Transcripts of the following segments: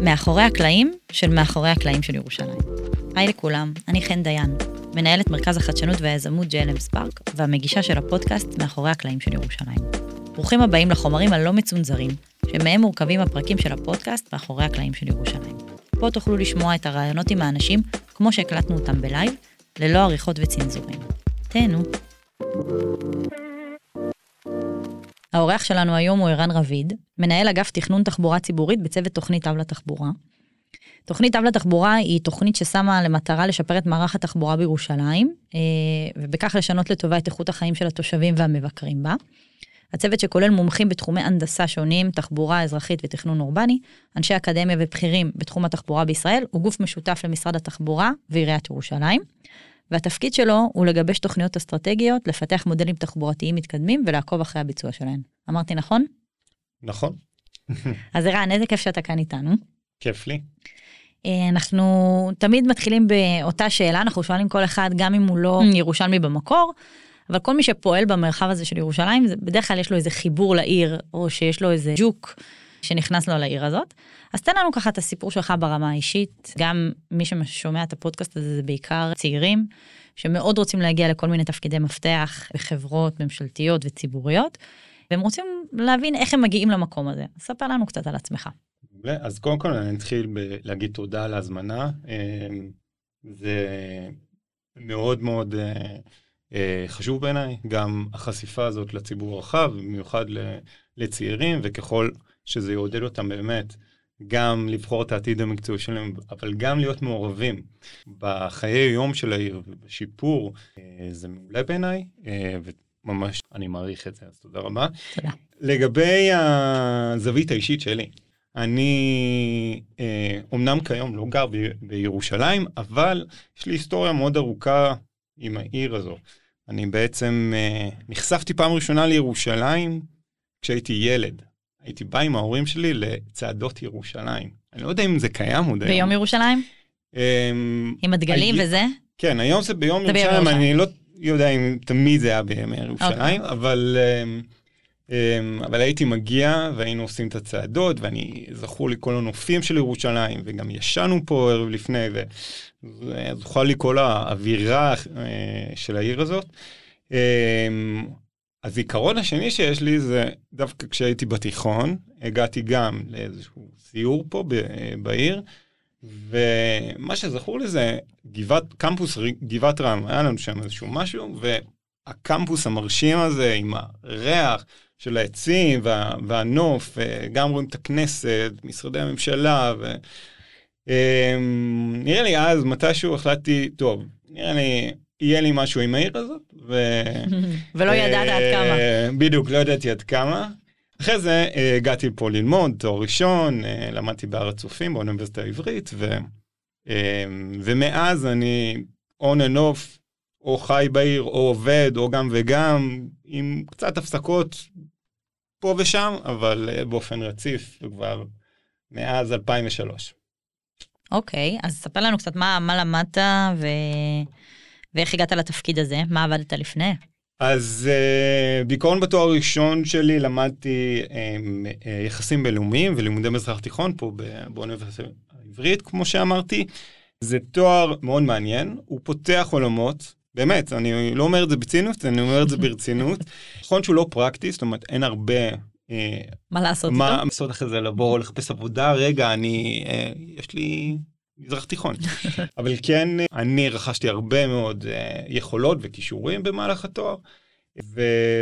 מאחורי הקלעים של מאחורי הקלעים של ירושלים. היי לכולם, אני חן דיין, מנהלת מרכז החדשנות והיזמות JLM Spark, והמגישה של הפודקאסט מאחורי הקלעים של ירושלים. ברוכים הבאים לחומרים הלא מצונזרים, שמהם מורכבים הפרקים של הפודקאסט מאחורי הקלעים של ירושלים. פה תוכלו לשמוע את הראיונות עם האנשים כמו שהקלטנו אותם בלייב, ללא עריכות וצנזורים. תהנו. האורח שלנו היום הוא ערן רביד, מנהל אגף תכנון תחבורה ציבורית בצוות תוכנית אב לתחבורה. תוכנית אב לתחבורה היא תוכנית ששמה למטרה לשפר את מערך התחבורה בירושלים, אה, ובכך לשנות לטובה את איכות החיים של התושבים והמבקרים בה. הצוות שכולל מומחים בתחומי הנדסה שונים, תחבורה אזרחית ותכנון אורבני, אנשי אקדמיה ובכירים בתחום התחבורה בישראל, הוא גוף משותף למשרד התחבורה ועיריית ירושלים. והתפקיד שלו הוא לגבש תוכניות אסטרטגיות, לפתח מודלים תחבורתיים מתקדמים ולעקוב אחרי הביצוע שלהם. אמרתי נכון? נכון. אז ערן, איזה כיף שאתה כאן איתנו. כיף לי. אה, אנחנו תמיד מתחילים באותה שאלה, אנחנו שואלים כל אחד, גם אם הוא לא ירושלמי במקור, אבל כל מי שפועל במרחב הזה של ירושלים, בדרך כלל יש לו איזה חיבור לעיר, או שיש לו איזה ג'וק שנכנס לו לעיר הזאת. אז תן לנו ככה את הסיפור שלך ברמה האישית, גם מי ששומע את הפודקאסט הזה זה בעיקר צעירים, שמאוד רוצים להגיע לכל מיני תפקידי מפתח בחברות ממשלתיות וציבוריות, והם רוצים להבין איך הם מגיעים למקום הזה. ספר לנו קצת על עצמך. אז קודם כל אני אתחיל בלהגיד תודה על ההזמנה. אמ, זה מאוד מאוד אה, אה, חשוב בעיניי, גם החשיפה הזאת לציבור הרחב, במיוחד לצעירים, וככל שזה יעודד אותם באמת גם לבחור את העתיד המקצועי שלהם, אבל גם להיות מעורבים בחיי יום של העיר ובשיפור, אה, זה מעולה בעיניי, וממש אני מעריך את זה, אז תודה רבה. תודה. לגבי הזווית האישית שלי, אני אה, אומנם כיום לא גר ב- בירושלים, אבל יש לי היסטוריה מאוד ארוכה עם העיר הזו. אני בעצם אה, נחשפתי פעם ראשונה לירושלים כשהייתי ילד. הייתי בא עם ההורים שלי לצעדות ירושלים. אני לא יודע אם זה קיים עוד היום. ביום ירושלים? אה, עם הדגלים הי... וזה? כן, היום זה ביום זה ירושלים, אני לא יודע אם תמיד זה היה בימי ירושלים, okay. אבל... אה, אמ, אבל הייתי מגיע והיינו עושים את הצעדות ואני זכור לי כל הנופים של ירושלים וגם ישנו פה ערב לפני וזכורה לי כל האווירה אה, של העיר הזאת. אמ, הזיכרון השני שיש לי זה דווקא כשהייתי בתיכון הגעתי גם לאיזשהו סיור פה בעיר ומה שזכור לי זה גבעת קמפוס גבעת רם היה לנו שם איזשהו משהו והקמפוס המרשים הזה עם הריח. של העצים וה, והנוף, גם רואים את הכנסת, משרדי הממשלה, ו... אמ, נראה לי אז מתישהו החלטתי, טוב, נראה לי, יהיה לי משהו עם העיר הזאת. ו... ולא ידעת עד כמה. אה, בדיוק, לא ידעתי עד כמה. אחרי זה אה, הגעתי פה ללמוד, תואר ראשון, אה, למדתי בהר הצופים באוניברסיטה העברית, ו... ומאז אני on and off או חי בעיר, או עובד, או גם וגם, עם קצת הפסקות פה ושם, אבל באופן רציף, כבר מאז 2003. אוקיי, okay, אז ספר לנו קצת מה, מה למדת ו... ואיך הגעת לתפקיד הזה, מה עבדת לפני? אז uh, בעיקרון בתואר הראשון שלי למדתי um, uh, יחסים בינלאומיים ולימודי מזרח תיכון פה באוניברסיטה העברית, כמו שאמרתי. זה תואר מאוד מעניין, הוא פותח עולמות, באמת, אני לא אומר את זה בציניות, אני אומר את זה ברצינות. נכון שהוא לא פרקטי, זאת אומרת, אין הרבה... מה לעשות איתו? מה לעשות אחרי זה, לבוא, לחפש עבודה, רגע, אני, יש לי מזרח תיכון. אבל כן, אני רכשתי הרבה מאוד אה, יכולות וכישורים במהלך התואר,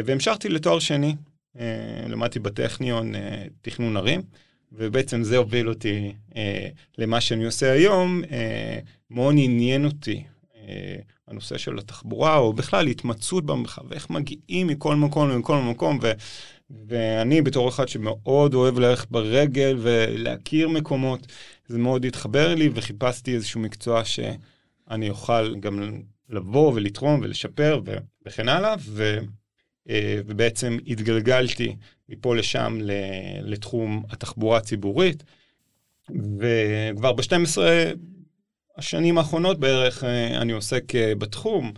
והמשכתי לתואר שני. למדתי בטכניון תכנון ערים. ובעצם זה הוביל אותי אה, למה שאני עושה היום, אה, מאוד עניין אותי אה, הנושא של התחבורה, או בכלל התמצאות במרחב, איך מגיעים מכל מקום למכל מקום, ו, ואני בתור אחד שמאוד אוהב ללכת ברגל ולהכיר מקומות, זה מאוד התחבר לי, וחיפשתי איזשהו מקצוע שאני אוכל גם לבוא ולתרום ולשפר וכן הלאה, ו, אה, ובעצם התגלגלתי מפה לשם לתחום התחבורה הציבורית, וכבר ב-12 השנים האחרונות בערך אה, אני עוסק אה, בתחום.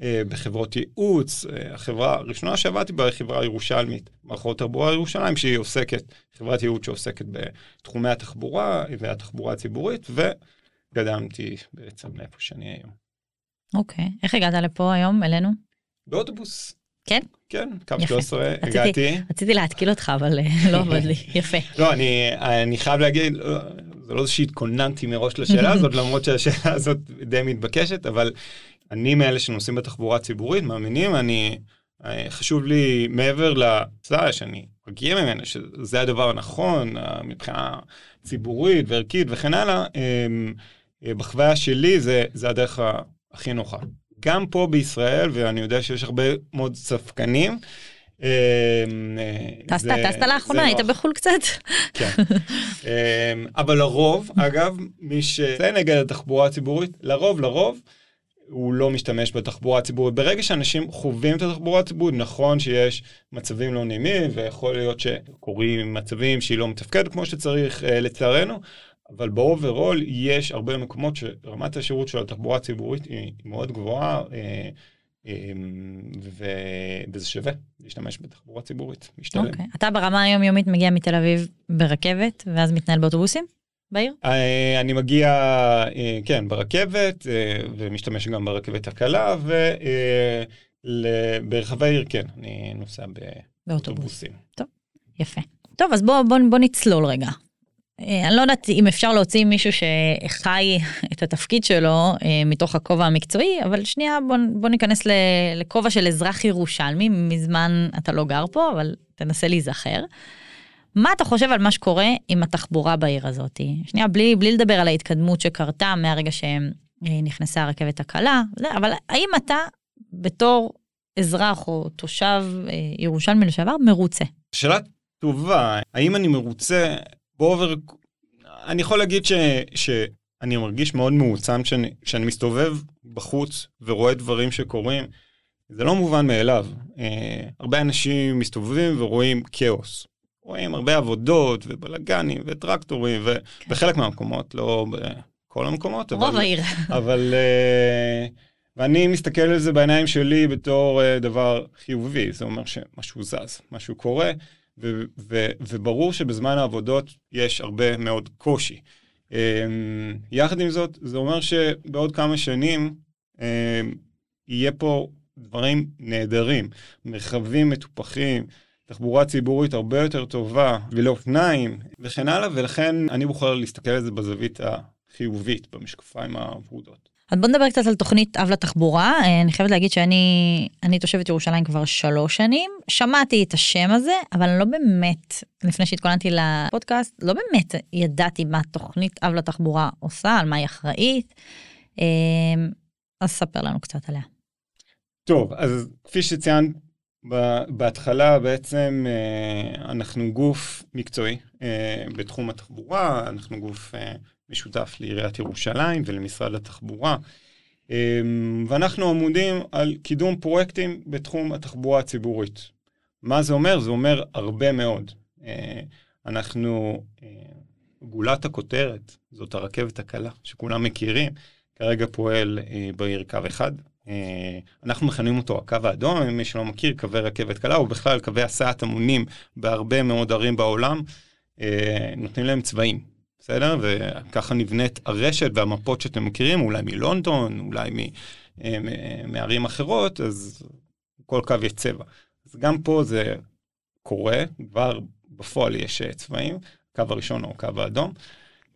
בחברות ייעוץ. החברה הראשונה שעבדתי בה היא חברה ירושלמית, מערכות תחבורה ירושלים, שהיא עוסקת, חברת ייעוץ שעוסקת בתחומי התחבורה והתחבורה הציבורית, וגדמתי בעצם לאיפה שאני היום. אוקיי, okay. איך הגעת לפה היום, אלינו? באוטובוס. כן? כן, קו 13, הגעתי. רציתי להתקיל אותך, אבל לא עבד לי, יפה. לא, אני, אני חייב להגיד, לא, זה לא שהתכוננתי מראש לשאלה הזאת, למרות שהשאלה הזאת די מתבקשת, אבל אני מאלה שנוסעים בתחבורה ציבורית, מאמינים, אני, חשוב לי מעבר לצעה שאני מגיע ממנה, שזה הדבר הנכון, מבחינה ציבורית וערכית וכן הלאה, אמ, בחוויה שלי זה, זה הדרך הכי נוחה. גם פה בישראל, ואני יודע שיש הרבה מאוד ספקנים. אמ, אה, טסת, טסת לאחרונה, היית בחו"ל קצת? כן. אמ, אבל לרוב, אגב, מי שזה נגד התחבורה הציבורית, לרוב, לרוב, הוא לא משתמש בתחבורה הציבורית. ברגע שאנשים חווים את התחבורה הציבורית, נכון שיש מצבים לא נעימים, ויכול להיות שקורים מצבים שהיא לא מתפקדת כמו שצריך, אה, לצערנו, אבל ב overall יש הרבה מקומות שרמת השירות של התחבורה הציבורית היא מאוד גבוהה, אה, אה, וזה שווה להשתמש בתחבורה ציבורית, משתלם. אוקיי. אתה ברמה היומיומית מגיע מתל אביב ברכבת, ואז מתנהל באוטובוסים? בעיר? אה, אני מגיע, כן, ברכבת, ומשתמש גם ברכבת הקלה, וברחבי העיר, כן, אני נוסע באוטובוסים. טוב, יפה. טוב, אז בוא, בוא, בוא נצלול רגע. אה, אני לא יודעת אם אפשר להוציא מישהו שחי את התפקיד שלו אה, מתוך הכובע המקצועי, אבל שנייה בוא, בוא ניכנס לכובע של אזרח ירושלמי, מזמן אתה לא גר פה, אבל תנסה להיזכר. מה אתה חושב על מה שקורה עם התחבורה בעיר הזאת? שנייה, בלי, בלי לדבר על ההתקדמות שקרתה מהרגע שנכנסה הרכבת הקלה, אבל האם אתה בתור אזרח או תושב אה, ירושלמי לשעבר מרוצה? שאלה טובה, האם אני מרוצה? באובר... אני יכול להגיד ש, שאני מרגיש מאוד מעוצם שאני, שאני מסתובב בחוץ ורואה דברים שקורים. זה לא מובן מאליו. אה, הרבה אנשים מסתובבים ורואים כאוס. רואים הרבה עבודות ובלאגנים וטרקטורים, ובחלק כן. מהמקומות, לא בכל המקומות, רוב אבל... העיר. אבל... אה, ואני מסתכל על זה בעיניים שלי בתור אה, דבר חיובי, זה אומר שמשהו זז, משהו קורה. ו- ו- וברור שבזמן העבודות יש הרבה מאוד קושי. Um, יחד עם זאת, זה אומר שבעוד כמה שנים um, יהיה פה דברים נהדרים, מרחבים מטופחים, תחבורה ציבורית הרבה יותר טובה, ולאופניים וכן הלאה, ולכן אני בוחר להסתכל על זה בזווית החיובית, במשקפיים הוורודות. אז בוא נדבר קצת על תוכנית אב לתחבורה. אה, אני חייבת להגיד שאני אני תושבת ירושלים כבר שלוש שנים. שמעתי את השם הזה, אבל לא באמת, לפני שהתכוננתי לפודקאסט, לא באמת ידעתי מה תוכנית אב לתחבורה עושה, על מה היא אחראית. אה, אז ספר לנו קצת עליה. טוב, אז כפי שציינת בהתחלה, בעצם אה, אנחנו גוף מקצועי בתחום התחבורה, אנחנו גוף משותף לעיריית ירושלים ולמשרד התחבורה. ואנחנו עמודים על קידום פרויקטים בתחום התחבורה הציבורית. מה זה אומר? זה אומר הרבה מאוד. אה, אנחנו, אה, גולת הכותרת, זאת הרכבת הקלה, שכולם מכירים, כרגע פועל אה, בעיר קו אחד. אנחנו מכנים אותו הקו האדום, מי שלא מכיר, קווי רכבת קלה, או בכלל קווי הסעת המונים בהרבה מאוד ערים בעולם, נותנים להם צבעים. בסדר? וככה נבנית הרשת והמפות שאתם מכירים, אולי מלונדון, אולי אה, מערים אחרות, אז כל קו יש צבע. אז גם פה זה קורה, כבר בפועל יש אה, צבעים, הקו הראשון הוא הקו האדום,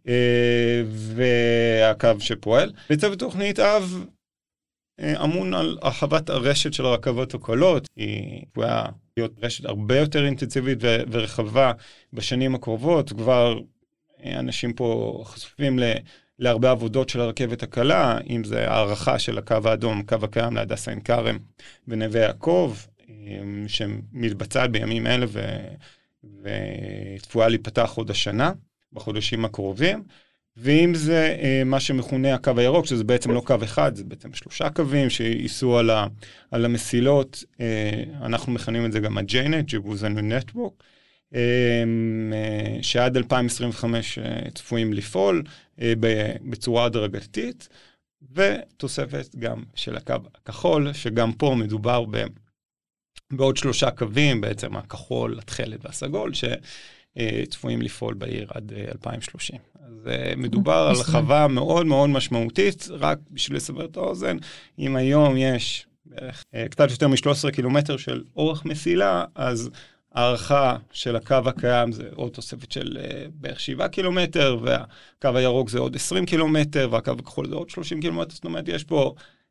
אה, והקו שפועל. וצוות תוכנית אב אמון על הרחבת הרשת של הרכבות הקלות, היא צפויה להיות רשת הרבה יותר אינטנסיבית ורחבה בשנים הקרובות, כבר אנשים פה חשופים ל... להרבה עבודות של הרכבת הקלה, אם זה הערכה של הקו האדום, הקו הקיים להדסה עין כרם ונווה יעקב, אמ, שמתבצעת בימים אלה ו... וצפויה להיפתח עוד השנה, בחודשים הקרובים. ואם זה אה, מה שמכונה הקו הירוק, שזה בעצם לא קו אחד, זה בעצם שלושה קווים שייסעו על, ה, על המסילות, אה, אנחנו מכנים את זה גם ה-JNet, Jerusalem Network. אמ, אה, שעד 2025 אה, צפויים לפעול אה, בצורה הדרגתית, ותוספת גם של הקו הכחול, שגם פה מדובר ב... בעוד שלושה קווים, בעצם הכחול, התכלת והסגול, שצפויים לפעול בעיר עד 2030. אה, אז אה, מדובר על חווה מאוד מאוד משמעותית, רק בשביל לסבר את האוזן, אם היום יש בערך אה, קצת יותר מ-13 קילומטר של אורך מסילה, אז הערכה של הקו הקיים זה עוד תוספת של בערך 7 קילומטר, והקו הירוק זה עוד 20 קילומטר, והקו הכחול זה עוד 30 קילומטר, זאת אומרת, יש פה אה, אה,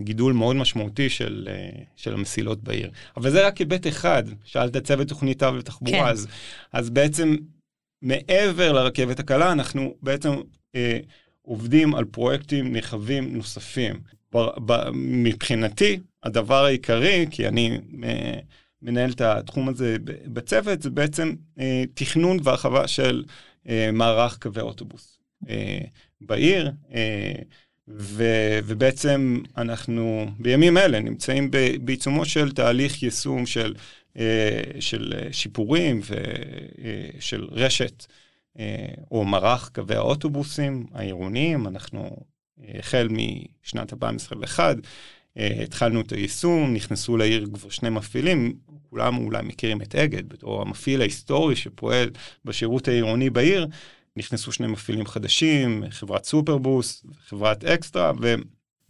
גידול מאוד משמעותי של, אה, של המסילות בעיר. אבל זה רק היבט אחד, שאלת צוות תוכנית אב לתחבורה, כן. אז, אז בעצם מעבר לרכבת הקלה, אנחנו בעצם אה, עובדים על פרויקטים נרחבים נוספים. ב, ב, מבחינתי, הדבר העיקרי, כי אני אה, מנהל את התחום הזה בצוות, זה בעצם אה, תכנון והרחבה של אה, מערך קווי אוטובוס אה, בעיר. אה, ו, ובעצם אנחנו בימים אלה נמצאים בעיצומו של תהליך יישום של, אה, של שיפורים ושל אה, רשת אה, או מערך קווי האוטובוסים העירוניים. אנחנו החל משנת 2021, התחלנו את היישום, נכנסו לעיר כבר שני מפעילים, כולם אולי מכירים את אגד בתור המפעיל ההיסטורי שפועל בשירות העירוני בעיר. נכנסו שני מפעילים חדשים, חברת סופרבוס, חברת אקסטרה,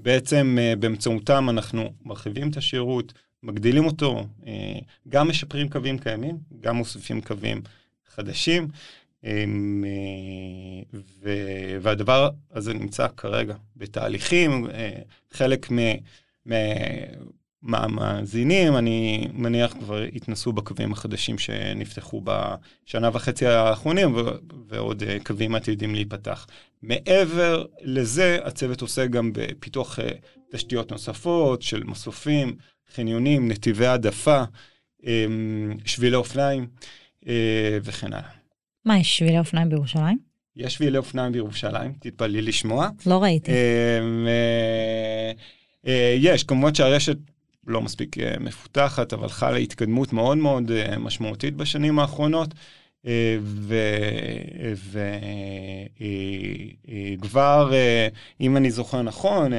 ובעצם אה, באמצעותם אנחנו מרחיבים את השירות, מגדילים אותו, אה, גם משפרים קווים קיימים, גם מוסיפים קווים חדשים. אה, והדבר הזה נמצא כרגע בתהליכים, חלק מ... מהמאזינים, אני מניח כבר התנסו בקווים החדשים שנפתחו בשנה וחצי האחרונים, ועוד אה, קווים עתידים להיפתח. מעבר לזה, הצוות עושה גם בפיתוח אה, תשתיות נוספות של מסופים, חניונים, נתיבי העדפה, אמ, שבילי אופניים אה, וכן הלאה. מה, יש שבילי אופניים בירושלים? יש שבילי אופניים בירושלים, תתפלאי לשמוע. לא ראיתי. אמ, יש, כמובן שהרשת לא מספיק אה, מפותחת, אבל חלה התקדמות מאוד מאוד אה, משמעותית בשנים האחרונות. אה, וכבר, אם אני זוכר נכון,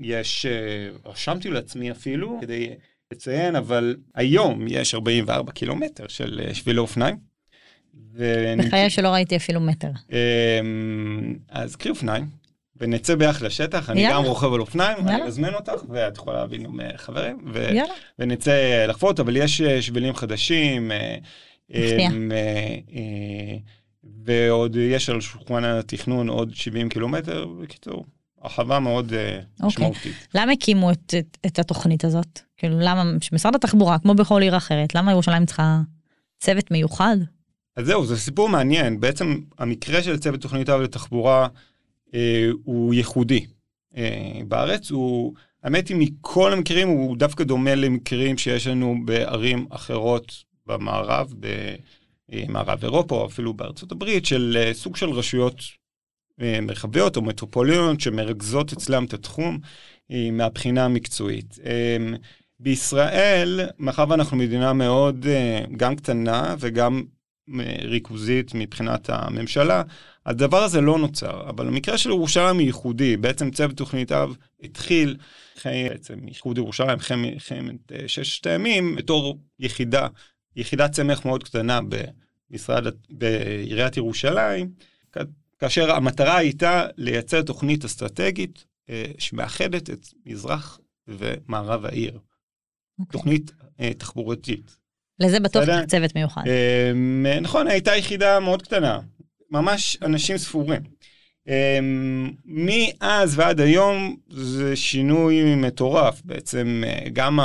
יש, רשמתי לעצמי אפילו, כדי לציין, אבל היום יש 44 קילומטר של שבילי אופניים. בחיי שלא ראיתי אפילו מטר. אז קחי אופניים, ונצא ביחד לשטח, אני גם רוכב על אופניים, אני אזמן אותך, ואת יכולה להביא גם אה, חברים, ונצא לחפות, אבל יש אה, שבילים חדשים. אה, ועוד יש על שולחן התכנון עוד 70 קילומטר, בקיצור, הרחבה מאוד אוקיי. משמעותית. למה הקימו את התוכנית הזאת? כאילו, למה משרד התחבורה, כמו בכל עיר אחרת, למה ירושלים צריכה צוות מיוחד? אז זהו, זה סיפור מעניין. בעצם המקרה של צוות תוכנית אב לתחבורה, הוא ייחודי אה, בארץ. הוא, האמת היא, מכל המקרים הוא דווקא דומה למקרים שיש לנו בערים אחרות במערב, במערב אירופה, או אפילו בארצות הברית, של אה, סוג של רשויות מרחביות או מטרופוליוניות שמרכזות אצלם את התחום מהבחינה המקצועית. בישראל, מאחר ואנחנו מדינה מאוד גם קטנה וגם ריכוזית מבחינת הממשלה, הדבר הזה לא נוצר, אבל המקרה של ירושלים היא ייחודי, בעצם צוות תוכנית אב התחיל, בעצם איחוד ירושלים, חמת אה, ששת הימים, בתור יחידה, יחידת צמח מאוד קטנה במשרד, בעיריית ירושלים, כאשר המטרה הייתה לייצר תוכנית אסטרטגית אה, שמאחדת את מזרח ומערב העיר. Okay. אוקיי. תוכנית אה, תחבורתית. לזה בטוח צוות מיוחד. נכון, הייתה יחידה מאוד קטנה, ממש אנשים ספורים. אמ, מאז ועד היום זה שינוי מטורף, בעצם אה, גם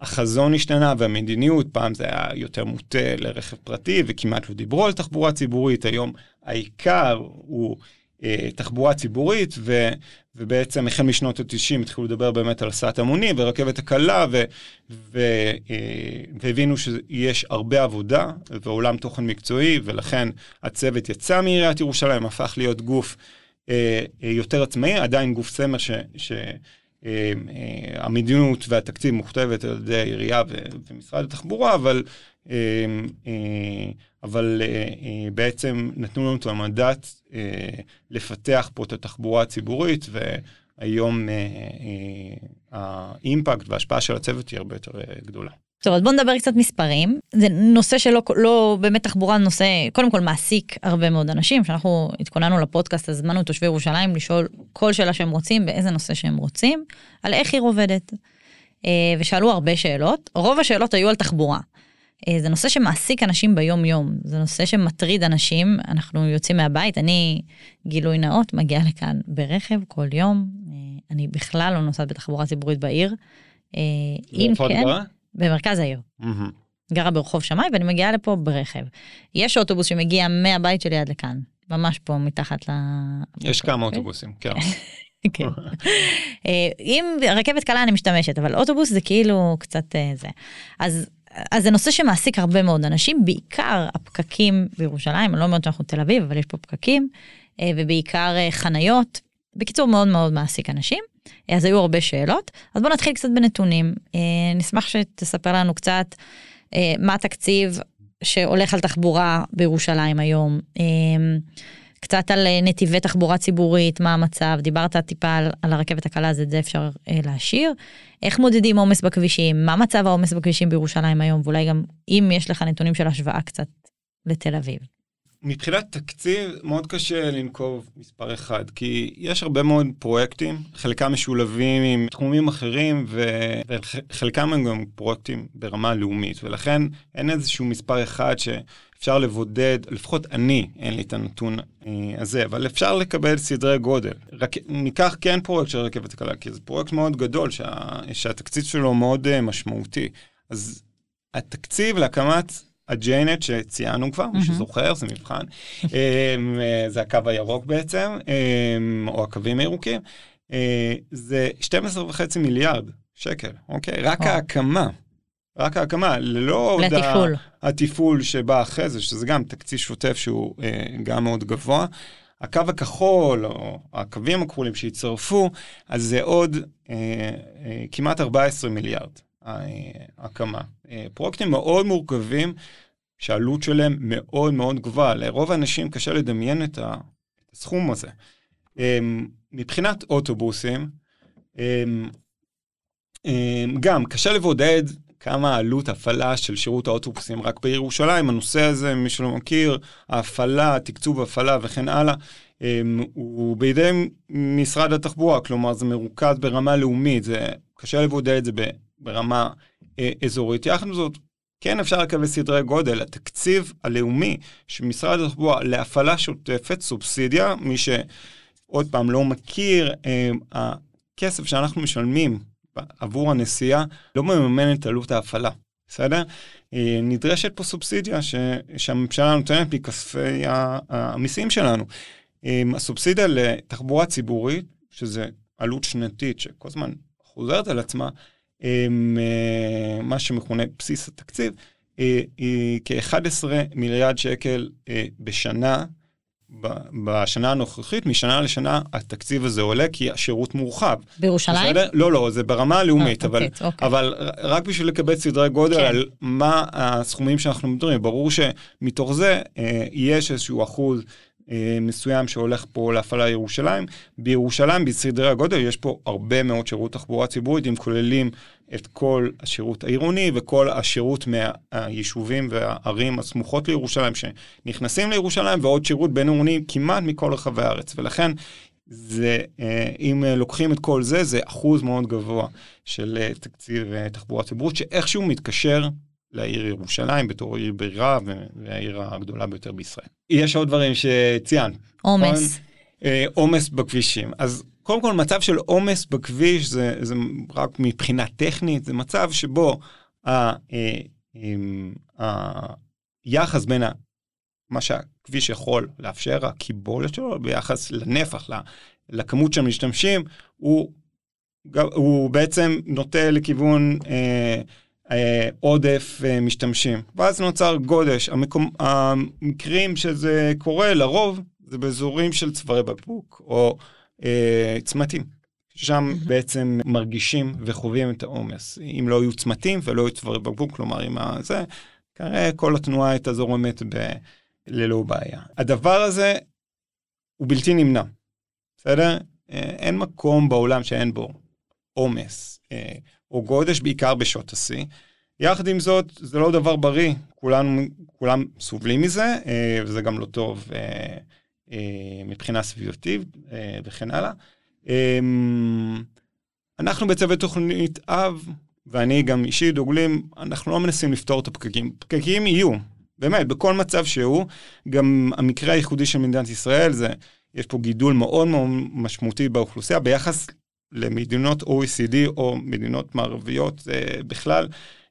החזון השתנה והמדיניות, פעם זה היה יותר מוטה לרכב פרטי וכמעט לא דיברו על תחבורה ציבורית, היום העיקר הוא תחבורה ציבורית, ו, ובעצם החל משנות ה-90 התחילו לדבר באמת על הסעת המונים ורכבת הקלה, ו, ו, אה, והבינו שיש הרבה עבודה ועולם תוכן מקצועי, ולכן הצוות יצא מעיריית ירושלים, הפך להיות גוף אה, יותר עצמאי, עדיין גוף סמר ש... ש המדיניות והתקציב מוכתבת על ידי העירייה ומשרד התחבורה, אבל אבל בעצם נתנו לנו את המנדט לפתח פה את התחבורה הציבורית, והיום האימפקט וההשפעה של הצוות היא הרבה יותר גדולה. טוב, אז בוא נדבר קצת מספרים. זה נושא שלא לא, באמת תחבורה נושא, קודם כל מעסיק הרבה מאוד אנשים. כשאנחנו התכוננו לפודקאסט, הזמנו את תושבי ירושלים לשאול כל שאלה שהם רוצים, באיזה נושא שהם רוצים, על איך עיר עובדת. ושאלו הרבה שאלות, רוב השאלות היו על תחבורה. אה, זה נושא שמעסיק אנשים ביום יום, זה נושא שמטריד אנשים, אנחנו יוצאים מהבית, אני, גילוי נאות, מגיעה לכאן ברכב כל יום, אה, אני בכלל לא נוסעת בתחבורה ציבורית בעיר. אם כן, במרכז העיר. גרה ברחוב שמאי ואני מגיעה לפה ברכב. יש אוטובוס שמגיע מהבית שלי עד לכאן, ממש פה מתחת ל... יש כמה אוטובוסים, כן. כן. אם רכבת קלה אני משתמשת, אבל אוטובוס זה כאילו קצת זה. אז אז זה נושא שמעסיק הרבה מאוד אנשים, בעיקר הפקקים בירושלים, אני לא אומרת שאנחנו תל אביב, אבל יש פה פקקים, ובעיקר חניות. בקיצור, מאוד מאוד מעסיק אנשים. אז היו הרבה שאלות. אז בואו נתחיל קצת בנתונים. נשמח שתספר לנו קצת מה התקציב שהולך על תחבורה בירושלים היום. קצת על נתיבי תחבורה ציבורית, מה המצב, דיברת טיפה על, על הרכבת הקלה, אז את זה אפשר אה, להשאיר. איך מודדים עומס בכבישים, מה מצב העומס בכבישים בירושלים היום, ואולי גם אם יש לך נתונים של השוואה קצת לתל אביב. מבחינת תקציב מאוד קשה לנקוב מספר אחד, כי יש הרבה מאוד פרויקטים, חלקם משולבים עם תחומים אחרים, וחלקם הם גם פרויקטים ברמה לאומית, ולכן אין איזשהו מספר אחד שאפשר לבודד, לפחות אני, אין לי את הנתון אה, הזה, אבל אפשר לקבל סדרי גודל. רק ניקח כן פרויקט של רכבת הקלה, כי זה פרויקט מאוד גדול, שה, שהתקציב שלו מאוד uh, משמעותי. אז התקציב להקמת הג'יינט שציינו כבר, מי שזוכר, זה מבחן. אמ, זה הקו הירוק בעצם, אמ, או הקווים הירוקים. אה, זה 12 וחצי מיליארד שקל, אוקיי? רק ההקמה. רק ההקמה, ללא עוד התפעול שבא אחרי זה, שזה גם תקציב שוטף שהוא אה, גם מאוד גבוה. הקו הכחול, או הקווים הכחולים שהצטרפו, אז זה עוד אה, אה, כמעט 14 מיליארד. ההקמה. פרויקטים מאוד מורכבים, שהעלות שלהם מאוד מאוד גבוהה. לרוב האנשים קשה לדמיין את הסכום הזה. אמ, מבחינת אוטובוסים, אמ, גם קשה לבודד כמה עלות הפעלה של שירות האוטובוסים רק בירושלים. הנושא הזה, מי שלא מכיר, ההפעלה, תקצוב הפעלה וכן הלאה, הוא בידי משרד התחבורה, כלומר זה מרוכז ברמה לאומית, זה קשה לבודד את זה ברמה אה, אזורית. יחד עם זאת, כן אפשר לקבל סדרי גודל. התקציב הלאומי של משרד התחבורה להפעלה שוטפת, סובסידיה, מי שעוד פעם לא מכיר, אה, הכסף שאנחנו משלמים עבור הנסיעה לא מממן את עלות ההפעלה, בסדר? אה, נדרשת פה סובסידיה ש, שהממשלה נותנת מכספי המיסים שלנו. הסובסידיה לתחבורה ציבורית, שזה עלות שנתית שכל הזמן חוזרת על עצמה, אה, מה שמכונה בסיס התקציב, אה, היא כ-11 מיליארד שקל אה, בשנה. בשנה הנוכחית, משנה לשנה התקציב הזה עולה כי השירות מורחב. בירושלים? בסדר? לא, לא, זה ברמה הלאומית, אבל, אוקיי, אוקיי. אבל רק בשביל לקבל סדרי גודל כן. על מה הסכומים שאנחנו מדברים, ברור שמתוך זה אה, יש איזשהו אחוז אה, מסוים שהולך פה להפעלה ירושלים. בירושלים, בסדרי הגודל, יש פה הרבה מאוד שירות תחבורה ציבורית, אם כוללים את כל השירות העירוני וכל השירות מהיישובים והערים הסמוכות לירושלים שנכנסים לירושלים, ועוד שירות בין עירוני כמעט מכל רחבי הארץ. ולכן, זה, אה, אם לוקחים את כל זה, זה אחוז מאוד גבוה של אה, תקציב תחבורה ציבורית, שאיכשהו מתקשר לעיר ירושלים בתור עיר בירה והעיר הגדולה ביותר בישראל. יש עוד דברים שציינת. עומס. אה, עומס בכבישים. אז קודם כל מצב של עומס בכביש זה, זה רק מבחינה טכנית, זה מצב שבו ה, ה, ה, היחס בין מה שהכביש יכול לאפשר, הקיבולת שלו ביחס לנפח, לכמות של משתמשים, הוא, הוא בעצם נוטה לכיוון אה, אה, עודף אה, משתמשים. ואז נוצר גודש. המקום, המקרים שזה קורה לרוב זה באזורים של צווארי בקבוק או אה, צמתים. שם mm-hmm. בעצם מרגישים וחווים את העומס. אם לא יהיו צמתים ולא יהיו צווארי בקבוק, כלומר אם זה, כנראה כל התנועה הייתה זורמת ב... ללא בעיה. הדבר הזה הוא בלתי נמנע, בסדר? אין מקום בעולם שאין בו עומס או גודש, בעיקר בשעות השיא. יחד עם זאת, זה לא דבר בריא, כולנו, כולם סובלים מזה, וזה גם לא טוב מבחינה סביבתית וכן הלאה. אנחנו בצוות תוכנית אב, ואני גם אישית דוגלים, אנחנו לא מנסים לפתור את הפקקים. פקקים יהיו, באמת, בכל מצב שהוא. גם המקרה הייחודי של מדינת ישראל זה, יש פה גידול מאוד מאוד משמעותי באוכלוסייה ביחס למדינות OECD או מדינות מערביות אה, בכלל.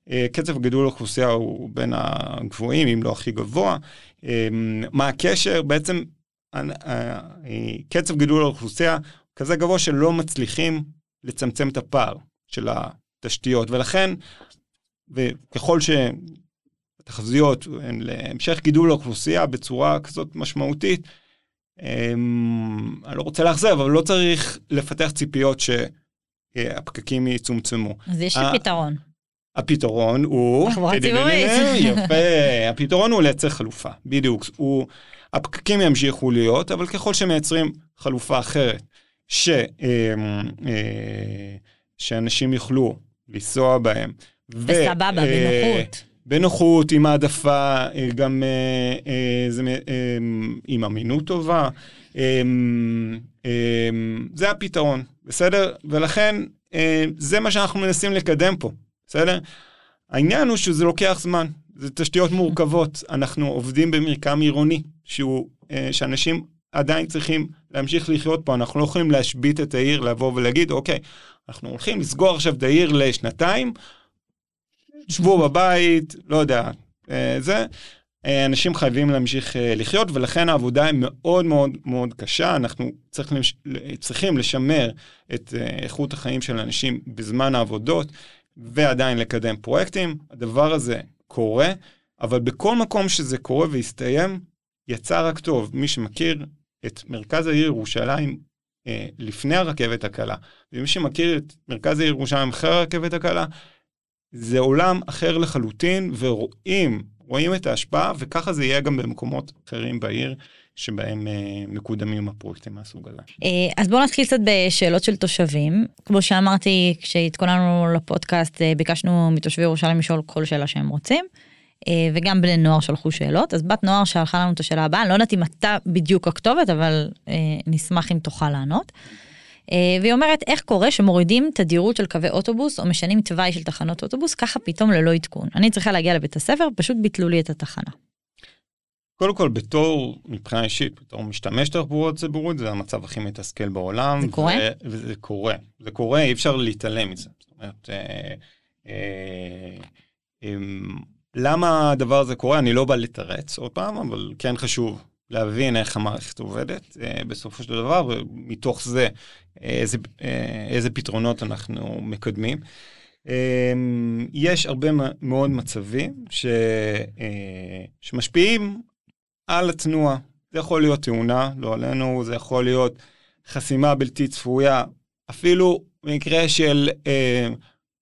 אה, קצב גידול האוכלוסייה הוא בין הגבוהים, אם לא הכי גבוה. אה, מה הקשר? בעצם קצב גידול האוכלוסייה כזה גבוה שלא מצליחים לצמצם את הפער של התשתיות, ולכן, וככל שהתחזיות הן להמשך גידול האוכלוסייה בצורה כזאת משמעותית, אני לא רוצה לאכזב, אבל לא צריך לפתח ציפיות שהפקקים יצומצמו. אז יש לי פתרון. הפתרון הוא... תחבורה ציבורית. יפה, הפתרון הוא לייצר חלופה, בדיוק. הוא, הפקקים ימשיכו להיות, אבל ככל שמייצרים חלופה אחרת, ש, אה, אה, שאנשים יוכלו לנסוע בהם. בסבבה, ו, בנוחות. בנוחות, עם העדפה, גם זה, עם אמינות טובה. זה הפתרון, בסדר? ולכן זה מה שאנחנו מנסים לקדם פה, בסדר? העניין הוא שזה לוקח זמן, זה תשתיות מורכבות. אנחנו עובדים במרקם עירוני, שהוא, שאנשים עדיין צריכים להמשיך לחיות פה, אנחנו לא יכולים להשבית את העיר, לבוא ולהגיד, אוקיי, אנחנו הולכים לסגור עכשיו את העיר לשנתיים, שבו בבית, לא יודע, אה, זה. אה, אנשים חייבים להמשיך אה, לחיות, ולכן העבודה היא מאוד מאוד מאוד קשה. אנחנו צריכים לשמר את איכות החיים של אנשים בזמן העבודות, ועדיין לקדם פרויקטים. הדבר הזה קורה, אבל בכל מקום שזה קורה והסתיים, יצא רק טוב. מי שמכיר את מרכז העיר ירושלים לפני הרכבת הקלה, ומי שמכיר את מרכז העיר ירושלים אחרי הרכבת הקלה, זה עולם אחר לחלוטין, ורואים, רואים את ההשפעה, וככה זה יהיה גם במקומות אחרים בעיר. שבהם אה, מקודמים הפרויקטים מהסוג הזה. אה, אז בואו נתחיל קצת בשאלות של תושבים. כמו שאמרתי, כשהתכוננו לפודקאסט, אה, ביקשנו מתושבי ירושלים לשאול כל שאלה שהם רוצים. אה, וגם בני נוער שלחו שאלות, אז בת נוער שלחה לנו את השאלה הבאה, אני לא יודעת אם אתה בדיוק הכתובת, אבל אה, נשמח אם תוכל לענות. אה, והיא אומרת, איך קורה שמורידים תדירות של קווי אוטובוס או משנים תוואי של תחנות אוטובוס, ככה פתאום ללא עדכון. אני צריכה להגיע לבית הספר, פשוט ביטלו לי את התחנה. קודם כל, בתור, מבחינה אישית, בתור משתמש תחבורה ציבורית, זה המצב הכי מתסכל בעולם. זה קורה? וזה קורה. זה קורה, אי אפשר להתעלם מזה. זאת אומרת, אה, אה, אה, למה הדבר הזה קורה? אני לא בא לתרץ עוד פעם, אבל כן חשוב להבין איך המערכת עובדת אה, בסופו של דבר, ומתוך זה איזה, אה, איזה פתרונות אנחנו מקדמים. אה, יש הרבה מאוד מצבים ש, אה, שמשפיעים על התנועה. זה יכול להיות תאונה, לא עלינו, זה יכול להיות חסימה בלתי צפויה, אפילו במקרה של אה,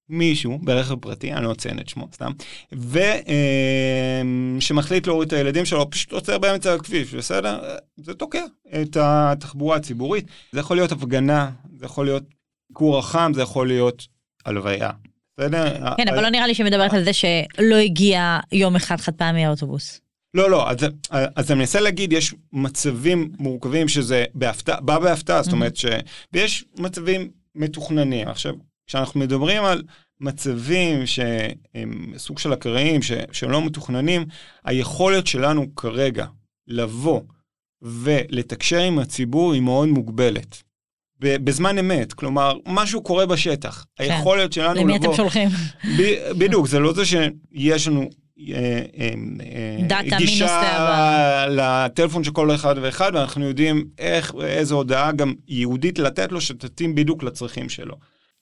מישהו ברכב פרטי, אני לא אציין את שמו סתם, ושמחליט להוריד את הילדים שלו, פשוט עוצר באמצע הכביש, בסדר? זה תוקע את התחבורה הציבורית. זה יכול להיות הפגנה, זה יכול להיות כור החם, זה יכול להיות הלוויה. בסדר? כן, אבל לא נראה לי שמדברת על זה שלא הגיע יום אחד חד פעמי האוטובוס. לא, לא, אז, אז אני מנסה להגיד, יש מצבים מורכבים שזה בהפתעה, בא בהפתעה, זאת אומרת ש... ויש מצבים מתוכננים. עכשיו, כשאנחנו מדברים על מצבים שהם סוג של אקראיים, שהם לא מתוכננים, היכולת שלנו כרגע לבוא ולתקשר עם הציבור היא מאוד מוגבלת. בזמן אמת, כלומר, משהו קורה בשטח. כן. היכולת שלנו למי לבוא... למי אתם שולחים? ב, בדיוק, זה לא זה שיש לנו אה, אה, דאטה גישה לטלפון של כל אחד ואחד, ואנחנו יודעים איך, איזה הודעה גם ייעודית לתת לו, שתתאים בדיוק לצרכים שלו.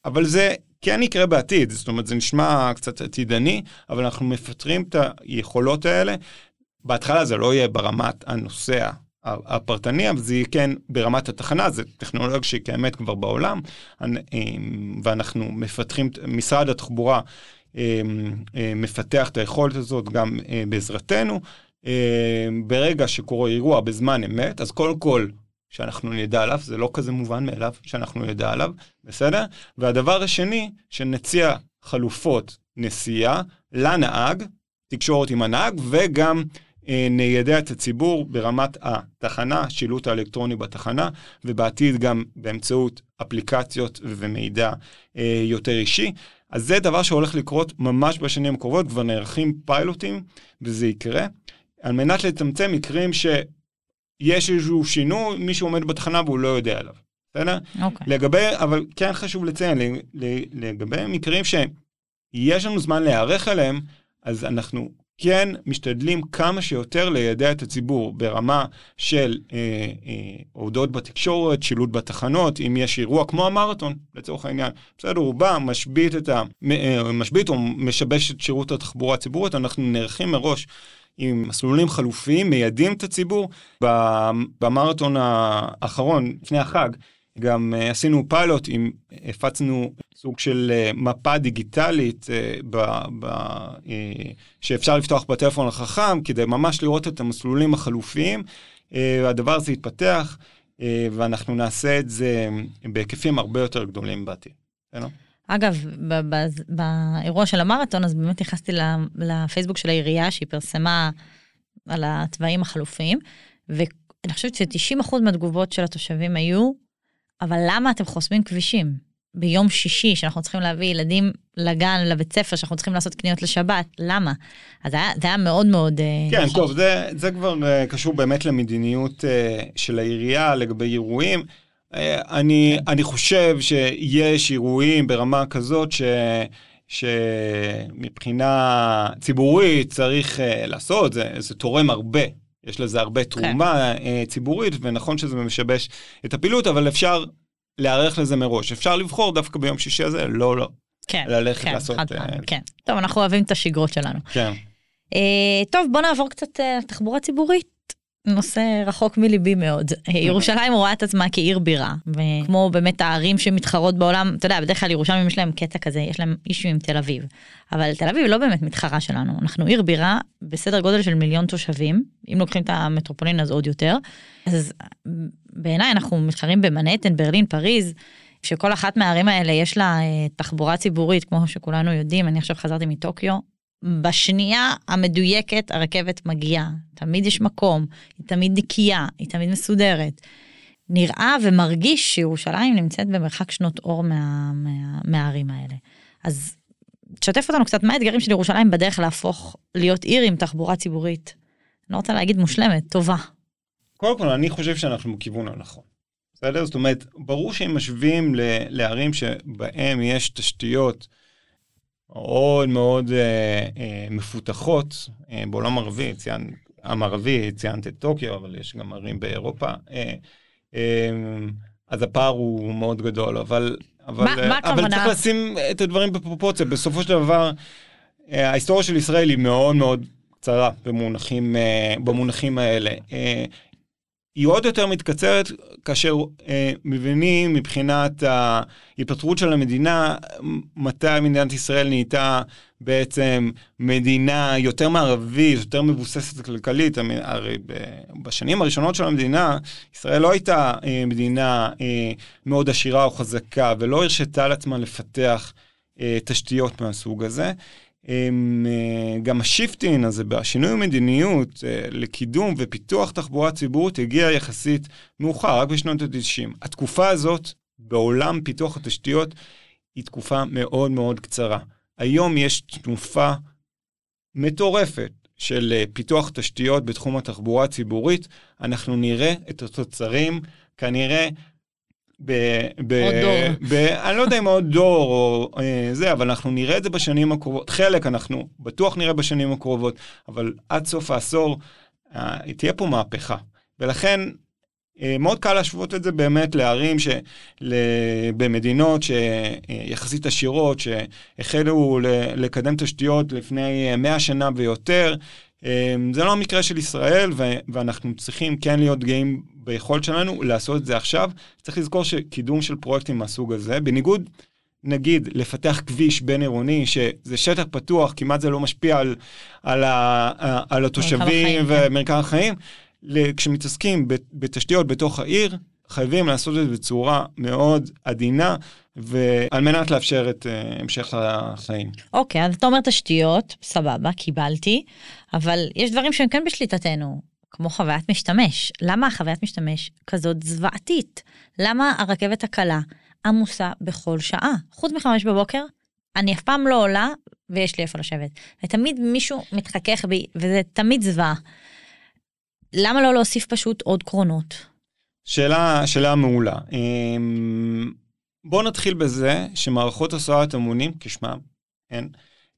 אבל זה כן יקרה בעתיד, זאת אומרת, זה נשמע קצת עתידני, אבל אנחנו מפטרים את היכולות האלה. בהתחלה זה לא יהיה ברמת הנוסע הפרטני, אבל זה יהיה כן ברמת התחנה, זה טכנולוגיה שקיימת כבר בעולם, ואנחנו מפתחים, משרד התחבורה מפתח את היכולת הזאת גם בעזרתנו. ברגע שקורה אירוע בזמן אמת, אז קודם כל שאנחנו נדע עליו, זה לא כזה מובן מאליו שאנחנו נדע עליו, בסדר? והדבר השני, שנציע חלופות נסיעה לנהג, תקשורת עם הנהג, וגם אה, ניידע את הציבור ברמת התחנה, שילוט האלקטרוני בתחנה, ובעתיד גם באמצעות אפליקציות ומידע אה, יותר אישי. אז זה דבר שהולך לקרות ממש בשנים הקרובות, כבר נערכים פיילוטים, וזה יקרה, על מנת לצמצם מקרים שיש איזשהו שינוי, מישהו עומד בתחנה והוא לא יודע עליו, בסדר? אוקיי. לגבי, אבל כן חשוב לציין, לגבי מקרים שיש לנו זמן להיערך אליהם, אז אנחנו כן משתדלים כמה שיותר לידע את הציבור ברמה של אה, אה, הודעות בתקשורת, שילוט בתחנות, אם יש אירוע כמו המרתון, לצורך העניין. בסדר, הוא בא, משבית, את ה, אה, משבית או משבש את שירות התחבורה הציבורית, אנחנו נערכים מראש עם מסלולים חלופיים, מיידעים את הציבור. במרתון האחרון, לפני החג, גם uh, עשינו פיילוט, עם, הפצנו סוג של uh, מפה דיגיטלית uh, ב, ב, שאפשר לפתוח בטלפון החכם, כדי ממש לראות את המסלולים החלופיים. הדבר הזה יתפתח, ואנחנו נעשה את זה בהיקפים הרבה יותר גדולים בעתיד. אגב, באירוע של המרתון, אז באמת נכנסתי לפייסבוק של העירייה, שהיא פרסמה על התוואים החלופיים, ואני חושבת ש-90% מהתגובות של התושבים היו, אבל למה אתם חוסמים כבישים? ביום שישי, שאנחנו צריכים להביא ילדים לגן, לבית ספר, שאנחנו צריכים לעשות קניות לשבת, למה? אז זה היה, זה היה מאוד מאוד... אה, כן, טוב, זה, זה כבר uh, קשור באמת למדיניות uh, של העירייה לגבי אירועים. Uh, אני, כן. אני חושב שיש אירועים ברמה כזאת ש... שמבחינה ציבורית צריך uh, לעשות, זה, זה תורם הרבה יש לזה הרבה כן. תרומה כן. ציבורית, ונכון שזה משבש את הפעילות, אבל אפשר להיערך לזה מראש. אפשר לבחור דווקא ביום שישי הזה, לא, לא. כן, ללכת כן, לעשות... חד פעם, uh, כן. טוב, אנחנו אוהבים את השגרות שלנו. כן. Uh, טוב, בוא נעבור קצת לתחבורה uh, ציבורית. נושא רחוק מליבי מאוד. ירושלים רואה את עצמה כעיר בירה, וכמו באמת הערים שמתחרות בעולם, אתה יודע, בדרך כלל ירושלים יש להם קטע כזה, יש להם אישו עם תל אביב. אבל תל אביב לא באמת מתחרה שלנו, אנחנו עיר בירה בסדר גודל של מיליון תושבים, אם לוקחים את המטרופולין אז עוד יותר. אז בעיניי אנחנו מתחרים במנהטן, ברלין, פריז. שכל אחת מהערים האלה יש לה אה, תחבורה ציבורית, כמו שכולנו יודעים, אני עכשיו חזרתי מטוקיו, בשנייה המדויקת הרכבת מגיעה, תמיד יש מקום, היא תמיד נקייה, היא תמיד מסודרת. נראה ומרגיש שירושלים נמצאת במרחק שנות אור מה, מה, מהערים האלה. אז תשתף אותנו קצת מה האתגרים של ירושלים בדרך להפוך להיות עיר עם תחבורה ציבורית. אני לא רוצה להגיד מושלמת, טובה. קודם כל אני חושב שאנחנו בכיוון הנכון. בסדר? זאת אומרת, ברור שאם משווים לערים שבהם יש תשתיות מאוד מאוד אה, אה, מפותחות אה, בעולם הערבי, ציין, המערבי, ציינת את טוקיו, אבל יש גם ערים באירופה, אה, אה, אז הפער הוא מאוד גדול, אבל, אבל, מה, מה אבל צריך לשים את הדברים בפרופורציה, בסופו של דבר, אה, ההיסטוריה של ישראל היא מאוד מאוד קצרה במונחים, אה, במונחים האלה. אה, היא עוד יותר מתקצרת כאשר אה, מבינים מבחינת ההיפטרות של המדינה, מתי מדינת ישראל נהייתה בעצם מדינה יותר מערבית, יותר מבוססת כלכלית. הרי בשנים הראשונות של המדינה, ישראל לא הייתה אה, מדינה אה, מאוד עשירה או חזקה, ולא הרשתה לעצמה לפתח אה, תשתיות מהסוג הזה. אה, גם השיפטין הזה, השינוי המדיניות אה, לקידום ופיתוח תחבורה ציבורית הגיע יחסית מאוחר, רק בשנות ה-90. התקופה הזאת בעולם פיתוח התשתיות היא תקופה מאוד מאוד קצרה. היום יש תנופה מטורפת של אה, פיתוח תשתיות בתחום התחבורה הציבורית. אנחנו נראה את התוצרים כנראה ב, ב, עוד דור. ב, אני לא יודע אם עוד דור או אה, זה, אבל אנחנו נראה את זה בשנים הקרובות. חלק אנחנו בטוח נראה בשנים הקרובות, אבל עד סוף העשור אה, תהיה פה מהפכה. ולכן אה, מאוד קל להשוות את זה באמת לערים ש... במדינות שיחסית עשירות, שהחלו לקדם תשתיות לפני 100 שנה ויותר. זה לא המקרה של ישראל, ואנחנו צריכים כן להיות גאים ביכולת שלנו לעשות את זה עכשיו. צריך לזכור שקידום של פרויקטים מהסוג הזה, בניגוד נגיד לפתח כביש בין עירוני, שזה שטח פתוח, כמעט זה לא משפיע על, על, ה, על התושבים ומרקם החיים, כשמתעסקים בתשתיות בתוך העיר, חייבים לעשות את זה בצורה מאוד עדינה, ועל מנת לאפשר את uh, המשך החיים. אוקיי, okay, אז אתה אומר תשתיות, סבבה, קיבלתי, אבל יש דברים שהם כן בשליטתנו, כמו חוויית משתמש. למה החוויית משתמש כזאת זוועתית? למה הרכבת הקלה עמוסה בכל שעה? חוץ מחמש בבוקר, אני אף פעם לא עולה ויש לי איפה לשבת. ותמיד מישהו מתחכך בי, וזה תמיד זוועה. למה לא להוסיף פשוט עוד קרונות? שאלה, שאלה מעולה. אמ, בואו נתחיל בזה שמערכות הסעת המונים, כשמם, כן?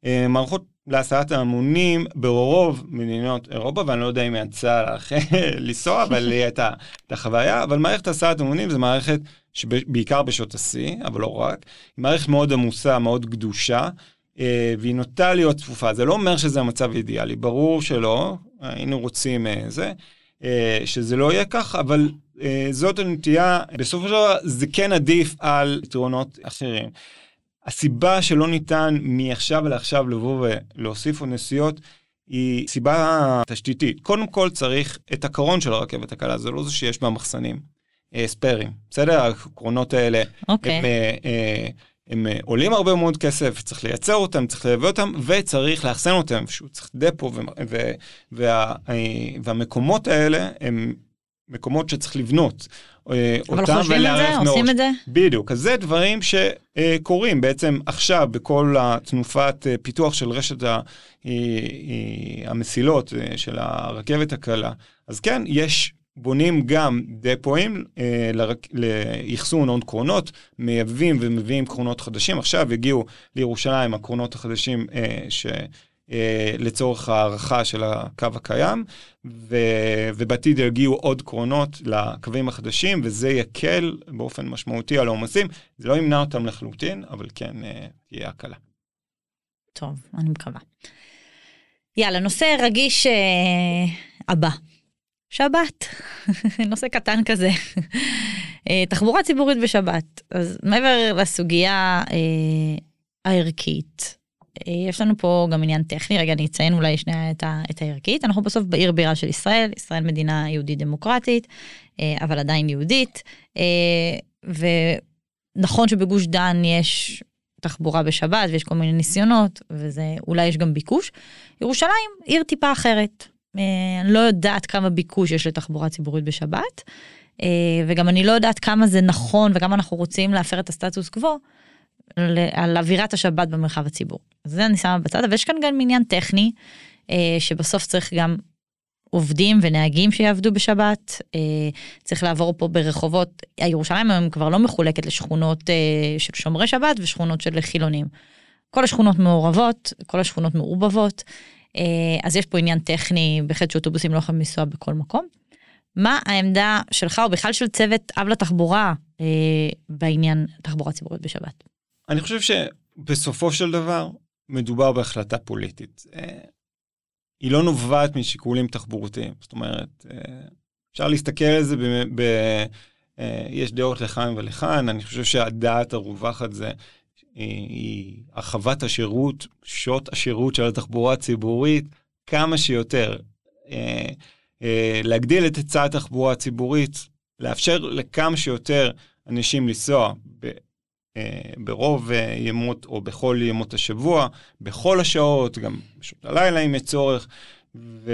אמ, מערכות להסעת ההמונים ברוב מדינות אירופה, ואני לא יודע אם יצא לך לנסוע, אבל לי הייתה את החוויה, אבל מערכת הסעת המונים זה מערכת שבעיקר בשעות השיא, אבל לא רק, היא מערכת מאוד עמוסה, מאוד גדושה, אה, והיא נוטה להיות צפופה. זה לא אומר שזה המצב אידיאלי, ברור שלא, היינו רוצים אה, זה, אה, שזה לא יהיה כך, אבל זאת הנטייה, בסופו של דבר זה כן עדיף על יתרונות אחרים. הסיבה שלא ניתן מעכשיו לעכשיו לבוא ולהוסיף עוד נסיעות היא סיבה תשתיתית. קודם כל צריך את הקרון של הרכבת הקלה, זה לא זה שיש בה מחסנים, אה, ספיירים, בסדר? הקרונות האלה, okay. אוקיי. הם, אה, אה, הם אה, עולים הרבה מאוד כסף, צריך לייצר אותם, צריך לייבא אותם, וצריך לאחסן אותם, שהוא צריך דפו, ו, ו, וה, אה, והמקומות האלה הם מקומות שצריך לבנות. אה, אבל חושבים את זה? עושים את זה? בדיוק. אז זה דברים שקורים בעצם עכשיו בכל התנופת אה, פיתוח של רשת אה, המסילות של הרכבת הקלה. אז כן, יש, בונים גם דפואים לאחסון הון קרונות, מייבאים ומביאים קרונות חדשים. עכשיו הגיעו לירושלים הקרונות החדשים ש... אה, לצורך הערכה של הקו הקיים, ו, ובעתיד יגיעו עוד קרונות לקווים החדשים, וזה יקל באופן משמעותי על העומסים. זה לא ימנע אותם לחלוטין, אבל כן אה, תהיה הקלה. טוב, אני מקווה. יאללה, נושא רגיש אה, הבא. שבת, נושא קטן כזה. אה, תחבורה ציבורית בשבת. אז מעבר לסוגיה אה, הערכית, יש לנו פה גם עניין טכני, רגע אני אציין אולי שנייה את, ה, את הערכית, אנחנו בסוף בעיר בירה של ישראל, ישראל מדינה יהודית דמוקרטית, אה, אבל עדיין יהודית, אה, ונכון שבגוש דן יש תחבורה בשבת ויש כל מיני ניסיונות, וזה אולי יש גם ביקוש. ירושלים עיר טיפה אחרת, אה, אני לא יודעת כמה ביקוש יש לתחבורה ציבורית בשבת, וגם אני לא יודעת כמה זה נכון וכמה אנחנו רוצים להפר את הסטטוס קוו. על אווירת השבת במרחב הציבור. זה אני שמה בצד, אבל יש כאן גם עניין טכני, אה, שבסוף צריך גם עובדים ונהגים שיעבדו בשבת, אה, צריך לעבור פה ברחובות, הירושלים היום כבר לא מחולקת לשכונות אה, של שומרי שבת ושכונות של חילונים. כל השכונות מעורבות, כל השכונות מעורבבות, אה, אז יש פה עניין טכני, בהחלט שאוטובוסים לא יכולים לנסוע בכל מקום. מה העמדה שלך או בכלל של צוות אב לתחבורה אה, בעניין תחבורה ציבורית בשבת? אני חושב שבסופו של דבר מדובר בהחלטה פוליטית. אה, היא לא נובעת משיקולים תחבורתיים. זאת אומרת, אה, אפשר להסתכל על זה, ב, ב, אה, יש דעות לכאן ולכאן, אני חושב שהדעת הרווחת זה היא הרחבת השירות, שעות השירות של התחבורה הציבורית, כמה שיותר. להגדיל את היצע התחבורה הציבורית, לאפשר לכמה שיותר אנשים לנסוע ברוב אה, ימות או בכל ימות השבוע, בכל השעות, גם בשעות הלילה אם יש צורך, ו,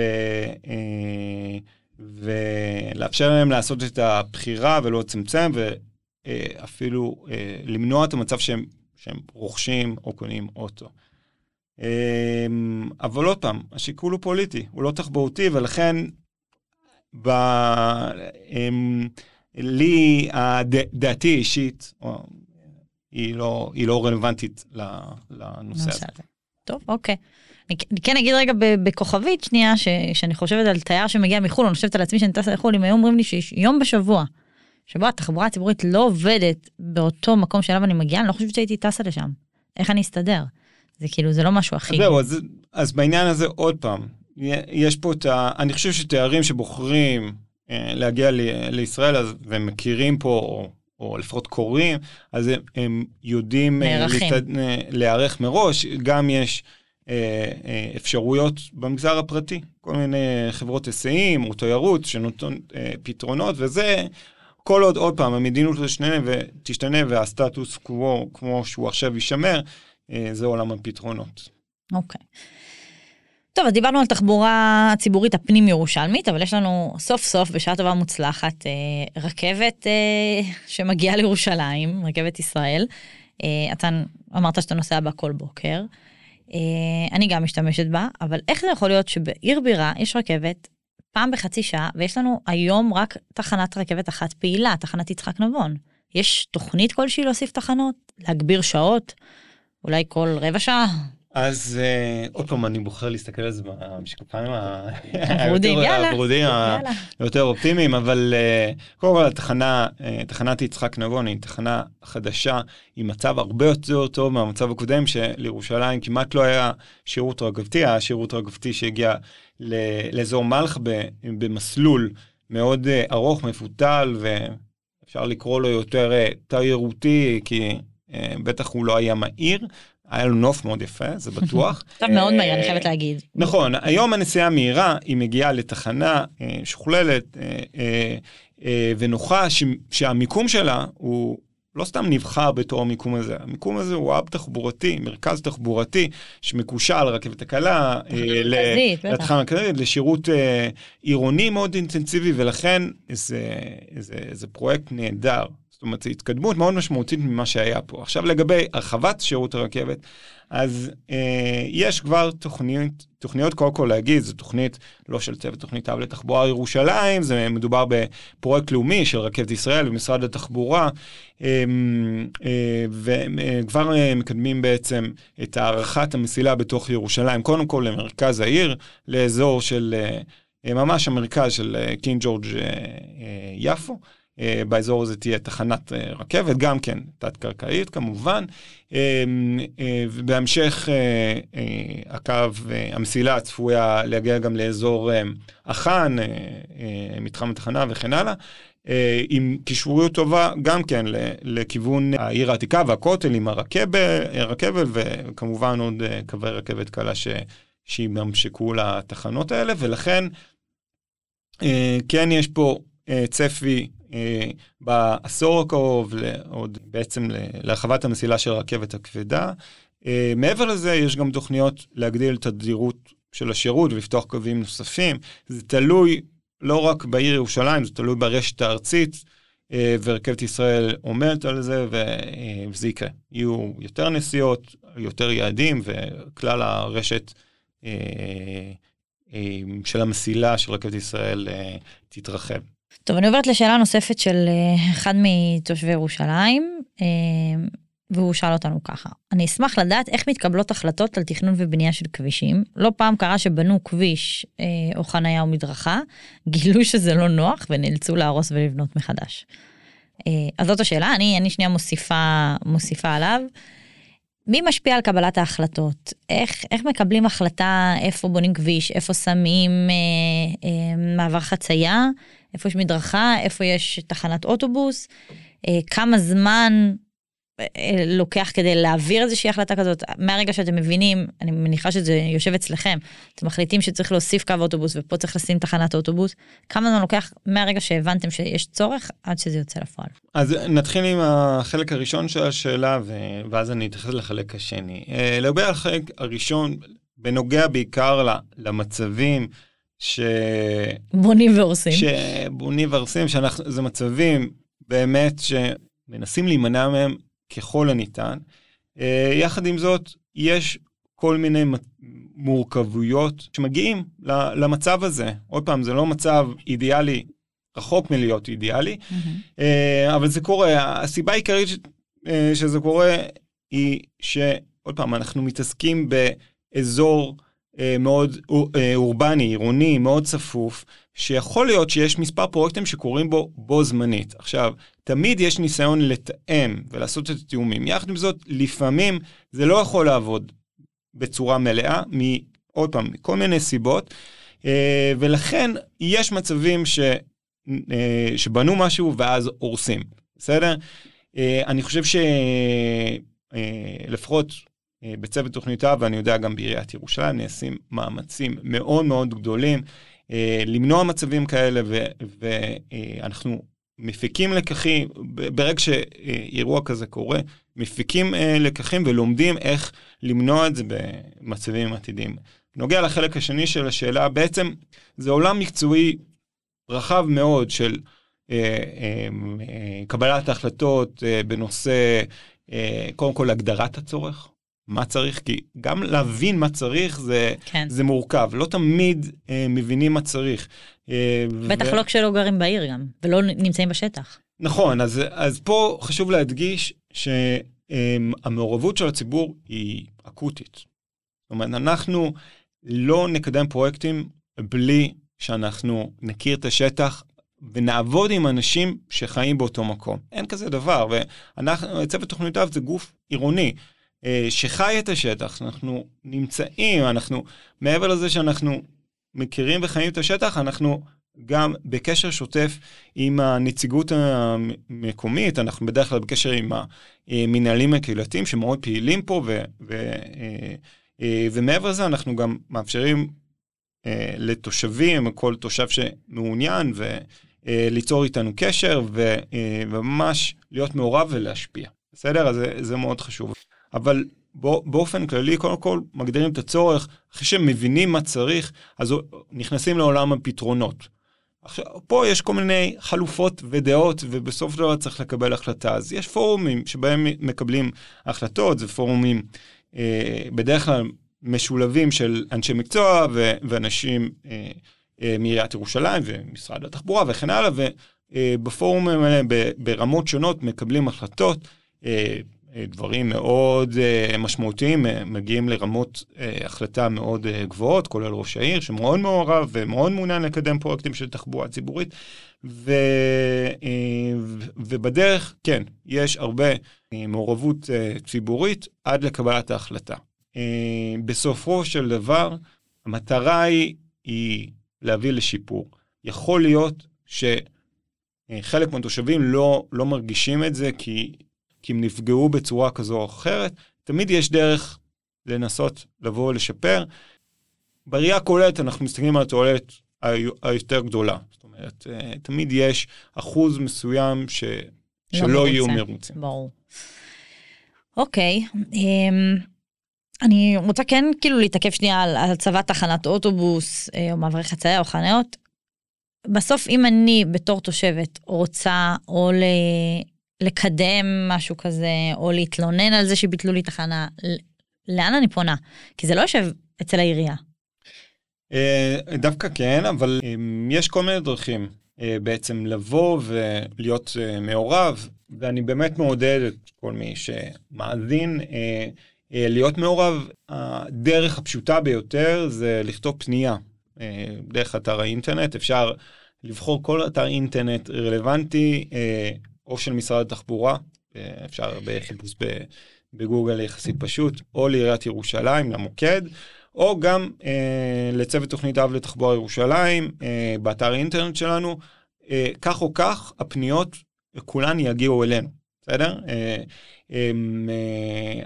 אה, ולאפשר להם לעשות את הבחירה ולא לצמצם, ואפילו למנוע את המצב שהם, שהם רוכשים או קונים אוטו. אבל עוד פעם, השיקול הוא פוליטי, הוא לא תחבורתי, ולכן ב... לי, דעתי אישית, היא לא, היא לא רלוונטית לנושא הזה. טוב, אוקיי. אני, אני כן אגיד רגע בכוכבית שנייה, ש, שאני חושבת על תייר שמגיע מחו"ל, אני חושבת על עצמי שאני טסה לחו"ל, אם היו אומרים לי שיש יום בשבוע, שבו התחבורה הציבורית לא עובדת באותו מקום שאליו אני מגיעה, אני לא חושבת שהייתי טסה לשם. איך אני אסתדר? זה כאילו, זה לא משהו הכי... זהו, אז, אז בעניין הזה עוד פעם, יש פה את ה... אני חושב שתיירים שבוחרים אה, להגיע ל, לישראל אז, ומכירים פה, או או לפחות קוראים, אז הם, הם יודעים נערכים. להיערך מראש. גם יש אפשרויות במגזר הפרטי, כל מיני חברות היסעים או תיירות שנותנות פתרונות, וזה כל עוד, עוד פעם, המדיניות תשתנה, ותשתנה והסטטוס קוו, כמו שהוא עכשיו יישמר, זה עולם הפתרונות. אוקיי. Okay. טוב, אז דיברנו על תחבורה ציבורית הפנים ירושלמית, אבל יש לנו סוף סוף, בשעה טובה מוצלחת, אה, רכבת אה, שמגיעה לירושלים, רכבת ישראל. אה, אתה אמרת שאתה נוסע בה כל בוקר. אה, אני גם משתמשת בה, אבל איך זה יכול להיות שבעיר בירה יש רכבת פעם בחצי שעה, ויש לנו היום רק תחנת רכבת אחת פעילה, תחנת יצחק נבון. יש תוכנית כלשהי להוסיף תחנות? להגביר שעות? אולי כל רבע שעה? אז uh, עוד פעם אני בוחר להסתכל על זה במשקפיים הוורודים, היותר אופטימיים, אבל uh, קודם כל התחנה, uh, תחנת יצחק נבון היא תחנה חדשה עם מצב הרבה יותר טוב מהמצב הקודם שלירושלים כמעט לא היה שירות רגבתי, היה שירות רגבתי שהגיע לאזור מלחה במסלול מאוד ארוך, מפותל ואפשר לקרוא לו יותר תיירותי כי בטח הוא לא היה מהיר. היה לו נוף מאוד יפה, זה בטוח. טוב, מאוד מהיר, אני חייבת להגיד. נכון, היום הנסיעה מהירה, היא מגיעה לתחנה אה, שוכללת אה, אה, ונוחה, שהמיקום שלה הוא לא סתם נבחר בתור המיקום הזה, המיקום הזה הוא אב תחבורתי, מרכז תחבורתי, שמקושר לרכבת הקלה, לתחנה המרכזית, לשירות עירוני מאוד אינטנסיבי, ולכן זה פרויקט נהדר. אומרת, זו התקדמות מאוד משמעותית ממה שהיה פה. עכשיו לגבי הרחבת שירות הרכבת, אז אה, יש כבר תוכניות, תוכניות קודם כל להגיד, זו תוכנית לא של צוות תוכנית אב לתחבורה ירושלים, זה מדובר בפרויקט לאומי של רכבת ישראל ומשרד התחבורה, אה, אה, וכבר אה, מקדמים בעצם את הארכת המסילה בתוך ירושלים, קודם כל למרכז העיר, לאזור של אה, ממש המרכז של אה, קינג ג'ורג' אה, אה, יפו. אה, באזור הזה תהיה תחנת אה, רכבת, גם כן תת-קרקעית כמובן. אה, ובהמשך הקו, המסילה צפויה להגיע גם לאזור אח"ן, מתחם התחנה וכן הלאה. עם קישוריות טובה גם כן לכיוון העיר העתיקה והכותל עם הרכבל וכמובן עוד קווי רכבת קלה שימשקו לתחנות האלה ולכן כן יש פה צפי בעשור הקרוב, עוד בעצם להרחבת המסילה של הרכבת הכבדה. אה, מעבר לזה, יש גם תוכניות להגדיל את התדירות של השירות ולפתוח קווים נוספים. זה תלוי לא רק בעיר ירושלים, זה תלוי ברשת הארצית, אה, ורכבת ישראל עומדת על זה, וזה יקרה. יהיו יותר נסיעות, יותר יעדים, וכלל הרשת של המסילה של רכבת ישראל תתרחב. טוב, אני עוברת לשאלה נוספת של אה, אחד מתושבי ירושלים, אה, והוא שאל אותנו ככה, אני אשמח לדעת איך מתקבלות החלטות על תכנון ובנייה של כבישים. לא פעם קרה שבנו כביש אה, או חניה או מדרכה, גילו שזה לא נוח ונאלצו להרוס ולבנות מחדש. אז זאת השאלה, אני, אני שנייה מוסיפה, מוסיפה עליו. מי משפיע על קבלת ההחלטות? איך, איך מקבלים החלטה איפה בונים כביש, איפה שמים אה, אה, מעבר חצייה, איפה יש מדרכה, איפה יש תחנת אוטובוס, אה, כמה זמן אה, לוקח כדי להעביר איזושהי החלטה כזאת, מהרגע שאתם מבינים, אני מניחה שזה יושב אצלכם, אתם מחליטים שצריך להוסיף קו אוטובוס ופה צריך לשים תחנת אוטובוס, כמה זמן לוקח מהרגע שהבנתם שיש צורך עד שזה יוצא לפועל? אז נתחיל עם החלק הראשון של השאלה ואז אני אתייחס לחלק השני. אה, לגבי החלק הראשון, בנוגע בעיקר למצבים ש... בונים והורסים. שבונים והורסים, שזה מצבים באמת שמנסים להימנע מהם ככל הניתן. אה, יחד עם זאת, יש כל מיני מורכבויות שמגיעים למצב הזה. עוד פעם, זה לא מצב אידיאלי, רחוק מלהיות אידיאלי, mm-hmm. אבל זה קורה. הסיבה העיקרית אה, שזה קורה היא שעוד פעם, אנחנו מתעסקים באזור מאוד אה, אורבני, עירוני, מאוד צפוף, שיכול להיות שיש מספר פרויקטים שקורים בו בו זמנית. עכשיו, תמיד יש ניסיון לתאם ולעשות את התיאומים. יחד עם זאת, לפעמים זה לא יכול לעבוד בצורה מלאה, עוד פעם, מכל מיני סיבות, אה, ולכן יש מצבים ש, שבנו משהו ואז הורסים. בסדר? אני חושב שלפחות בצוות תוכניותיו, ואני יודע גם בעיריית ירושלים, נעשים מאמצים מאוד מאוד גדולים למנוע מצבים כאלה, ואנחנו מפיקים לקחים, ברגע שאירוע כזה קורה, מפיקים לקחים ולומדים איך למנוע את זה במצבים עתידיים. נוגע לחלק השני של השאלה, בעצם זה עולם מקצועי רחב מאוד של אה, אה, אה, קבלת החלטות אה, בנושא, אה, קודם כל הגדרת הצורך, מה צריך, כי גם להבין מה צריך זה, כן. זה מורכב, לא תמיד אה, מבינים מה צריך. אה, בטח ו... לא כשלא גרים בעיר גם, ולא נמצאים בשטח. נכון, אז, אז פה חשוב להדגיש שהמעורבות של הציבור היא אקוטית. זאת אומרת, אנחנו לא נקדם פרויקטים בלי שאנחנו נכיר את השטח ונעבוד עם אנשים שחיים באותו מקום. אין כזה דבר, ואנחנו, צוות תוכניותיו זה גוף עירוני. אה, שחי את השטח, אנחנו נמצאים, אנחנו, מעבר לזה שאנחנו מכירים וחיים את השטח, אנחנו גם בקשר שוטף עם הנציגות המקומית, אנחנו בדרך כלל בקשר עם המנהלים הקהילתיים שמאוד פעילים פה, ו, ו, אה, אה, ומעבר לזה אנחנו גם מאפשרים לתושבים, כל תושב שמעוניין, וליצור איתנו קשר, וממש להיות מעורב ולהשפיע. בסדר? אז זה, זה מאוד חשוב. אבל באופן כללי, קודם כל מגדירים את הצורך, אחרי שהם מבינים מה צריך, אז נכנסים לעולם הפתרונות. עכשיו, פה יש כל מיני חלופות ודעות, ובסוף דבר צריך לקבל החלטה. אז יש פורומים שבהם מקבלים החלטות, זה פורומים אה, בדרך כלל משולבים של אנשי מקצוע ו- ואנשים אה, אה, מעיריית ירושלים ומשרד התחבורה וכן הלאה, ובפורומים האלה ברמות שונות מקבלים החלטות. אה, דברים מאוד אה, משמעותיים, אה, מגיעים לרמות אה, החלטה מאוד גבוהות, כולל ראש העיר, שמאוד מעורב ומאוד מעוניין לקדם פרויקטים של תחבורה ציבורית. ו, ובדרך, כן, יש הרבה מעורבות ציבורית עד לקבלת ההחלטה. בסופו של דבר, המטרה היא, היא להביא לשיפור. יכול להיות שחלק מהתושבים לא, לא מרגישים את זה כי כי הם נפגעו בצורה כזו או אחרת, תמיד יש דרך לנסות לבוא ולשפר. בראייה הכוללת אנחנו מסתכלים על התועלת היותר גדולה. זאת אומרת, אה, תמיד יש אחוז מסוים ש... לא שלא מרוצה. יהיו מרוצים. ברור. אוקיי, אמ, אני רוצה כן כאילו להתעכב שנייה על הצבת תחנת אוטובוס אה, או מעברי חצייה או חניות. בסוף אם אני בתור תושבת רוצה או לקדם משהו כזה, או להתלונן על זה שביטלו לי תחנה, לאן אני פונה? כי זה לא יושב אצל העירייה. אה, דווקא כן, אבל אה, יש כל מיני דרכים אה, בעצם לבוא ולהיות מעורב, ואני באמת מעודד את כל מי שמאזין להיות מעורב. הדרך הפשוטה ביותר זה לכתוב פנייה דרך אתר האינטרנט, אפשר לבחור כל אתר אינטרנט רלוונטי או של משרד התחבורה, אה, אפשר בחיפוש בגוגל יחסית פשוט, או לעיריית ירושלים, למוקד, או גם אה, לצוות תוכנית אב לתחבורה ירושלים, אה, באתר האינטרנט שלנו. אה, כך או כך, הפניות כולן יגיעו אלינו, בסדר? אה, אה,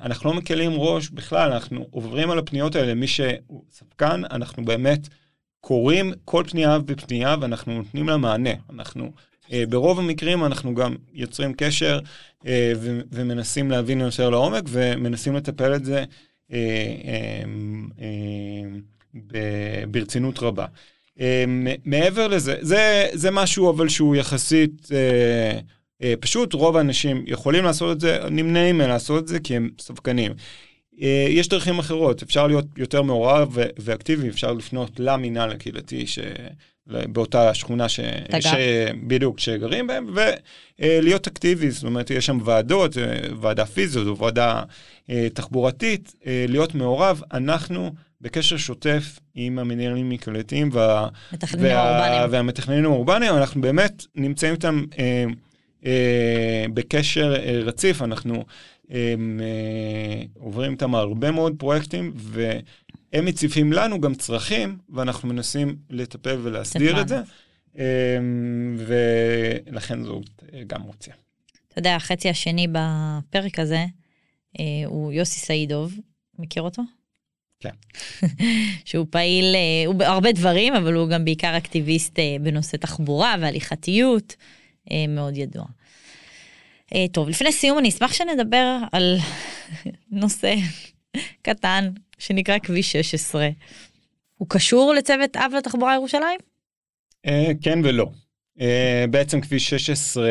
אנחנו לא מקלים ראש בכלל, אנחנו עוברים על הפניות האלה, מי שהוא ספקן, אנחנו באמת קוראים כל פנייה ופנייה ואנחנו נותנים לה מענה. אנחנו אה, ברוב המקרים אנחנו גם יוצרים קשר אה, ומנסים להבין יותר לעומק ומנסים לטפל את זה אה, ברצינות רבה. מעבר לזה, זה, זה משהו אבל שהוא יחסית פשוט, רוב האנשים יכולים לעשות את זה, נמנעים מלעשות את זה כי הם ספקנים. יש דרכים אחרות, אפשר להיות יותר מעורב ואקטיבי, אפשר לפנות למינהל הקהילתי ש... באותה שכונה ש... ש... בדיוק, שגרים בהם, ולהיות אקטיבי, זאת אומרת, יש שם ועדות, אה, ועדה פיזית או ועדה אה, תחבורתית, אה, להיות מעורב. אנחנו בקשר שוטף עם המנהלים הקהילתיים וה... וה... והמתכננים האורבניים, אנחנו באמת נמצאים איתם אה, אה, בקשר אה, רציף, אנחנו אה, עוברים איתם הרבה מאוד פרויקטים, ו... הם מציפים לנו גם צרכים, ואנחנו מנסים לטפל ולהסדיר את זה, אמ, ולכן זאת גם מוציאה. אתה יודע, החצי השני בפרק הזה אה, הוא יוסי סעידוב, מכיר אותו? כן. שהוא פעיל, אה, הוא הרבה דברים, אבל הוא גם בעיקר אקטיביסט אה, בנושא תחבורה והליכתיות, אה, מאוד ידוע. אה, טוב, לפני סיום אני אשמח שנדבר על נושא קטן שנקרא כביש 16. הוא קשור לצוות אב לתחבורה ירושלים? אה, כן ולא. אה, בעצם כביש 16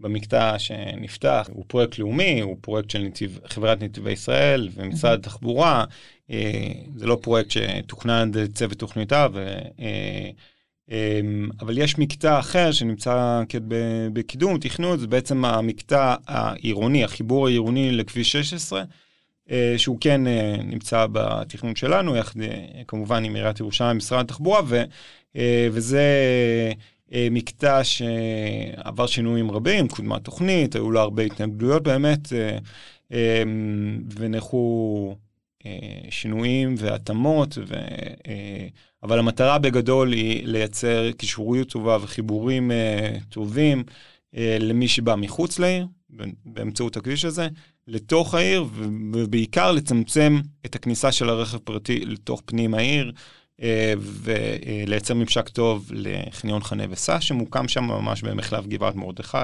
במקטע שנפתח הוא פרויקט לאומי, הוא פרויקט של נתיב, חברת נתיבי ישראל ומשרד התחבורה. אה, זה לא פרויקט שתוכנן על ידי צוות תוכניותיו, אבל יש מקטע אחר שנמצא בקידום, תכנון, זה בעצם המקטע העירוני, החיבור העירוני לכביש 16. שהוא כן נמצא בתכנון שלנו, יחד כמובן עם עיריית ירושלים, משרד התחבורה, ו, וזה אה, מקטע שעבר שינויים רבים, קודמה תוכנית, היו לו הרבה התנגדויות באמת, אה, אה, ונערכו שינויים והתאמות, ו... אבל המטרה בגדול היא לייצר קישוריות טובה וחיבורים טובים למי שבא מחוץ לעיר, באמצעות הכביש הזה, לתוך העיר, ובעיקר לצמצם את הכניסה של הרכב פרטי לתוך פנים העיר. אה, ולייצר ממשק טוב לחניון חנה וסע שמוקם שם ממש במחלף גבעת מרדכי,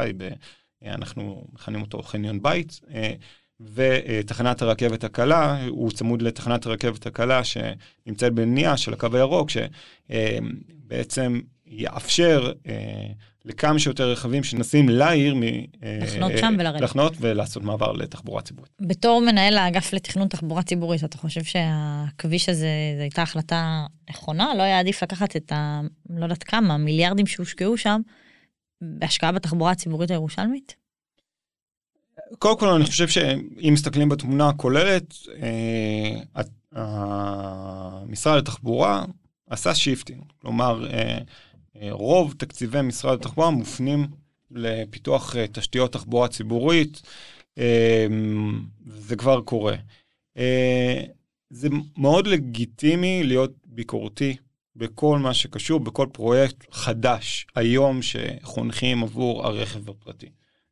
אנחנו מכנים אותו חניון בית, אה, ותחנת הרכבת הקלה, הוא צמוד לתחנת הרכבת הקלה שנמצאת בבנייה של הקו הירוק, שבעצם יאפשר אה, לכמה שיותר רכבים שנוסעים לעיר, אה, לחנות שם ולרדת. לחנות ולעשות מעבר לתחבורה ציבורית. בתור מנהל האגף לתכנון תחבורה ציבורית, אתה חושב שהכביש הזה, זו הייתה החלטה נכונה? לא היה עדיף לקחת את ה... לא יודעת כמה, מיליארדים שהושקעו שם, בהשקעה בתחבורה הציבורית הירושלמית? קודם כל, אני חושב שאם מסתכלים בתמונה הכוללת, אה, משרד התחבורה עשה shifting. כלומר, אה, אה, רוב תקציבי משרד התחבורה מופנים לפיתוח אה, תשתיות תחבורה ציבורית, אה, זה כבר קורה. זה מאוד לגיטימי להיות ביקורתי בכל מה שקשור, בכל פרויקט חדש היום שחונכים עבור הרכב הפרטי.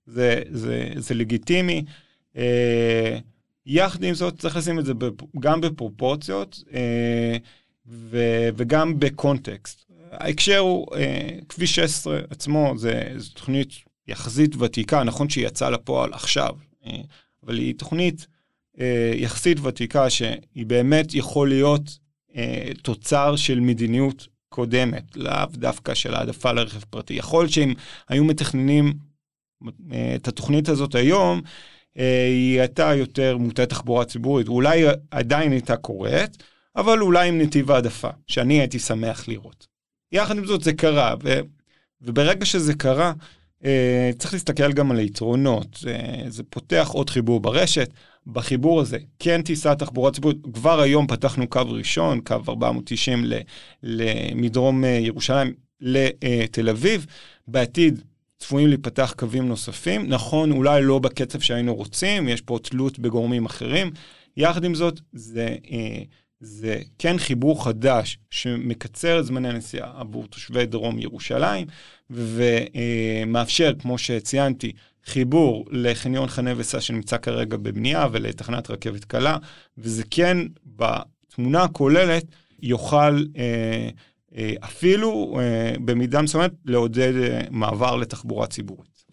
זה, זה, זה לגיטימי. יחד עם זאת, צריך לשים את זה גם בפרופורציות וגם בקונטקסט. ההקשר הוא, אה, כביש 16 עצמו, זה, זה תוכנית יחסית ותיקה, נכון שהיא יצאה לפועל עכשיו, אה, אבל היא תוכנית אה, יחסית ותיקה שהיא באמת יכול להיות אה, תוצר של מדיניות קודמת, לאו דווקא של העדפה לרכב פרטי. יכול שאם היו מתכננים אה, את התוכנית הזאת היום, אה, היא הייתה יותר מוטה תחבורה ציבורית, אולי עדיין הייתה קורית, אבל אולי עם נתיב העדפה, שאני הייתי שמח לראות. יחד עם זאת זה קרה, ו, וברגע שזה קרה, אה, צריך להסתכל גם על היתרונות. אה, זה פותח עוד חיבור ברשת. בחיבור הזה כן תיסע תחבורה ציבורית, כבר היום פתחנו קו ראשון, קו 490 ל, ל, אה, ירושלים לתל אביב. בעתיד צפויים להיפתח קווים נוספים. נכון, אולי לא בקצב שהיינו רוצים, יש פה תלות בגורמים אחרים. יחד עם זאת, זה... אה, זה כן חיבור חדש שמקצר את זמני הנסיעה עבור תושבי דרום ירושלים, ומאפשר, כמו שציינתי, חיבור לחניון חנה וסע שנמצא כרגע בבנייה ולתחנת רכבת קלה, וזה כן בתמונה הכוללת יוכל אה, אה, אפילו אה, במידה מסוימת לעודד אה, מעבר לתחבורה ציבורית.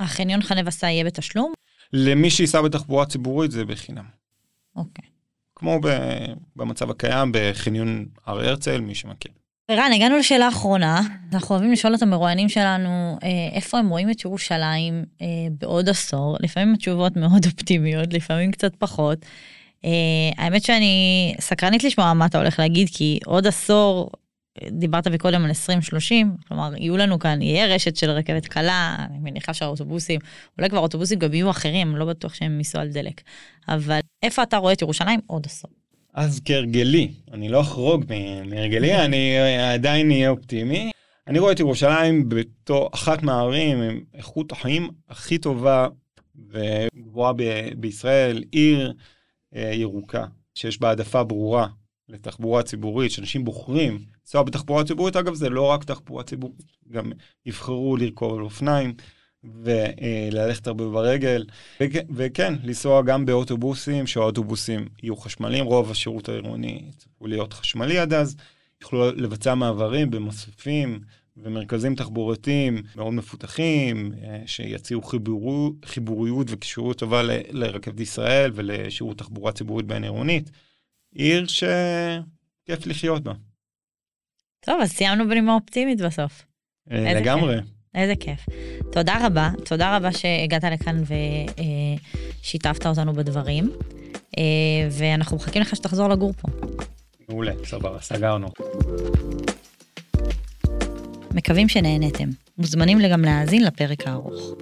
החניון חנה וסע יהיה בתשלום? למי שייסע בתחבורה ציבורית זה בחינם. אוקיי. כמו במצב הקיים בחניון הר הרצל, מי שמכיר. ערן, הגענו לשאלה האחרונה, אנחנו אוהבים לשאול את המרואיינים שלנו אה, איפה הם רואים את ירושלים אה, בעוד עשור, לפעמים התשובות מאוד אופטימיות, לפעמים קצת פחות. אה, האמת שאני סקרנית לשמוע מה אתה הולך להגיד, כי עוד עשור, דיברת מקודם על 2030, כלומר יהיו לנו כאן, יהיה רשת של רכבת קלה, אני מניחה שהאוטובוסים, אולי כבר אוטובוסים גם יהיו אחרים, לא בטוח שהם ייסעו על דלק, אבל איפה אתה רואה את ירושלים עוד עשור? אז כהרגלי, אני לא אחרוג מהרגלי, אני עדיין אהיה אופטימי. אני רואה את ירושלים בתור אחת מהערים עם איכות החיים הכי טובה וגבוהה בישראל, עיר אה, ירוקה, שיש בה העדפה ברורה לתחבורה ציבורית, שאנשים בוחרים לנסוע בתחבורה ציבורית, אגב זה לא רק תחבורה ציבורית, גם יבחרו לרכוב על אופניים, וללכת הרבה ברגל, וכן, לנסוע גם באוטובוסים, שהאוטובוסים יהיו חשמליים, רוב השירות העירוני יצטרכו להיות חשמלי עד אז, יוכלו לבצע מעברים במסופים ומרכזים תחבורתיים מאוד מפותחים, אה, שיציעו חיבורו, חיבוריות וקישוריות טובה ל, לרכבת ישראל ולשירות תחבורה ציבורית בין עירונית. עיר שכיף לחיות בה. טוב, אז סיימנו בנימה אופטימית בסוף. אה, לגמרי. כיף. איזה כיף. תודה רבה, תודה רבה שהגעת לכאן ושיתפת אותנו בדברים, אה, ואנחנו מחכים לך שתחזור לגור פה. מעולה, סבבה, סגרנו. מקווים שנהנתם. מוזמנים גם להאזין לפרק הארוך.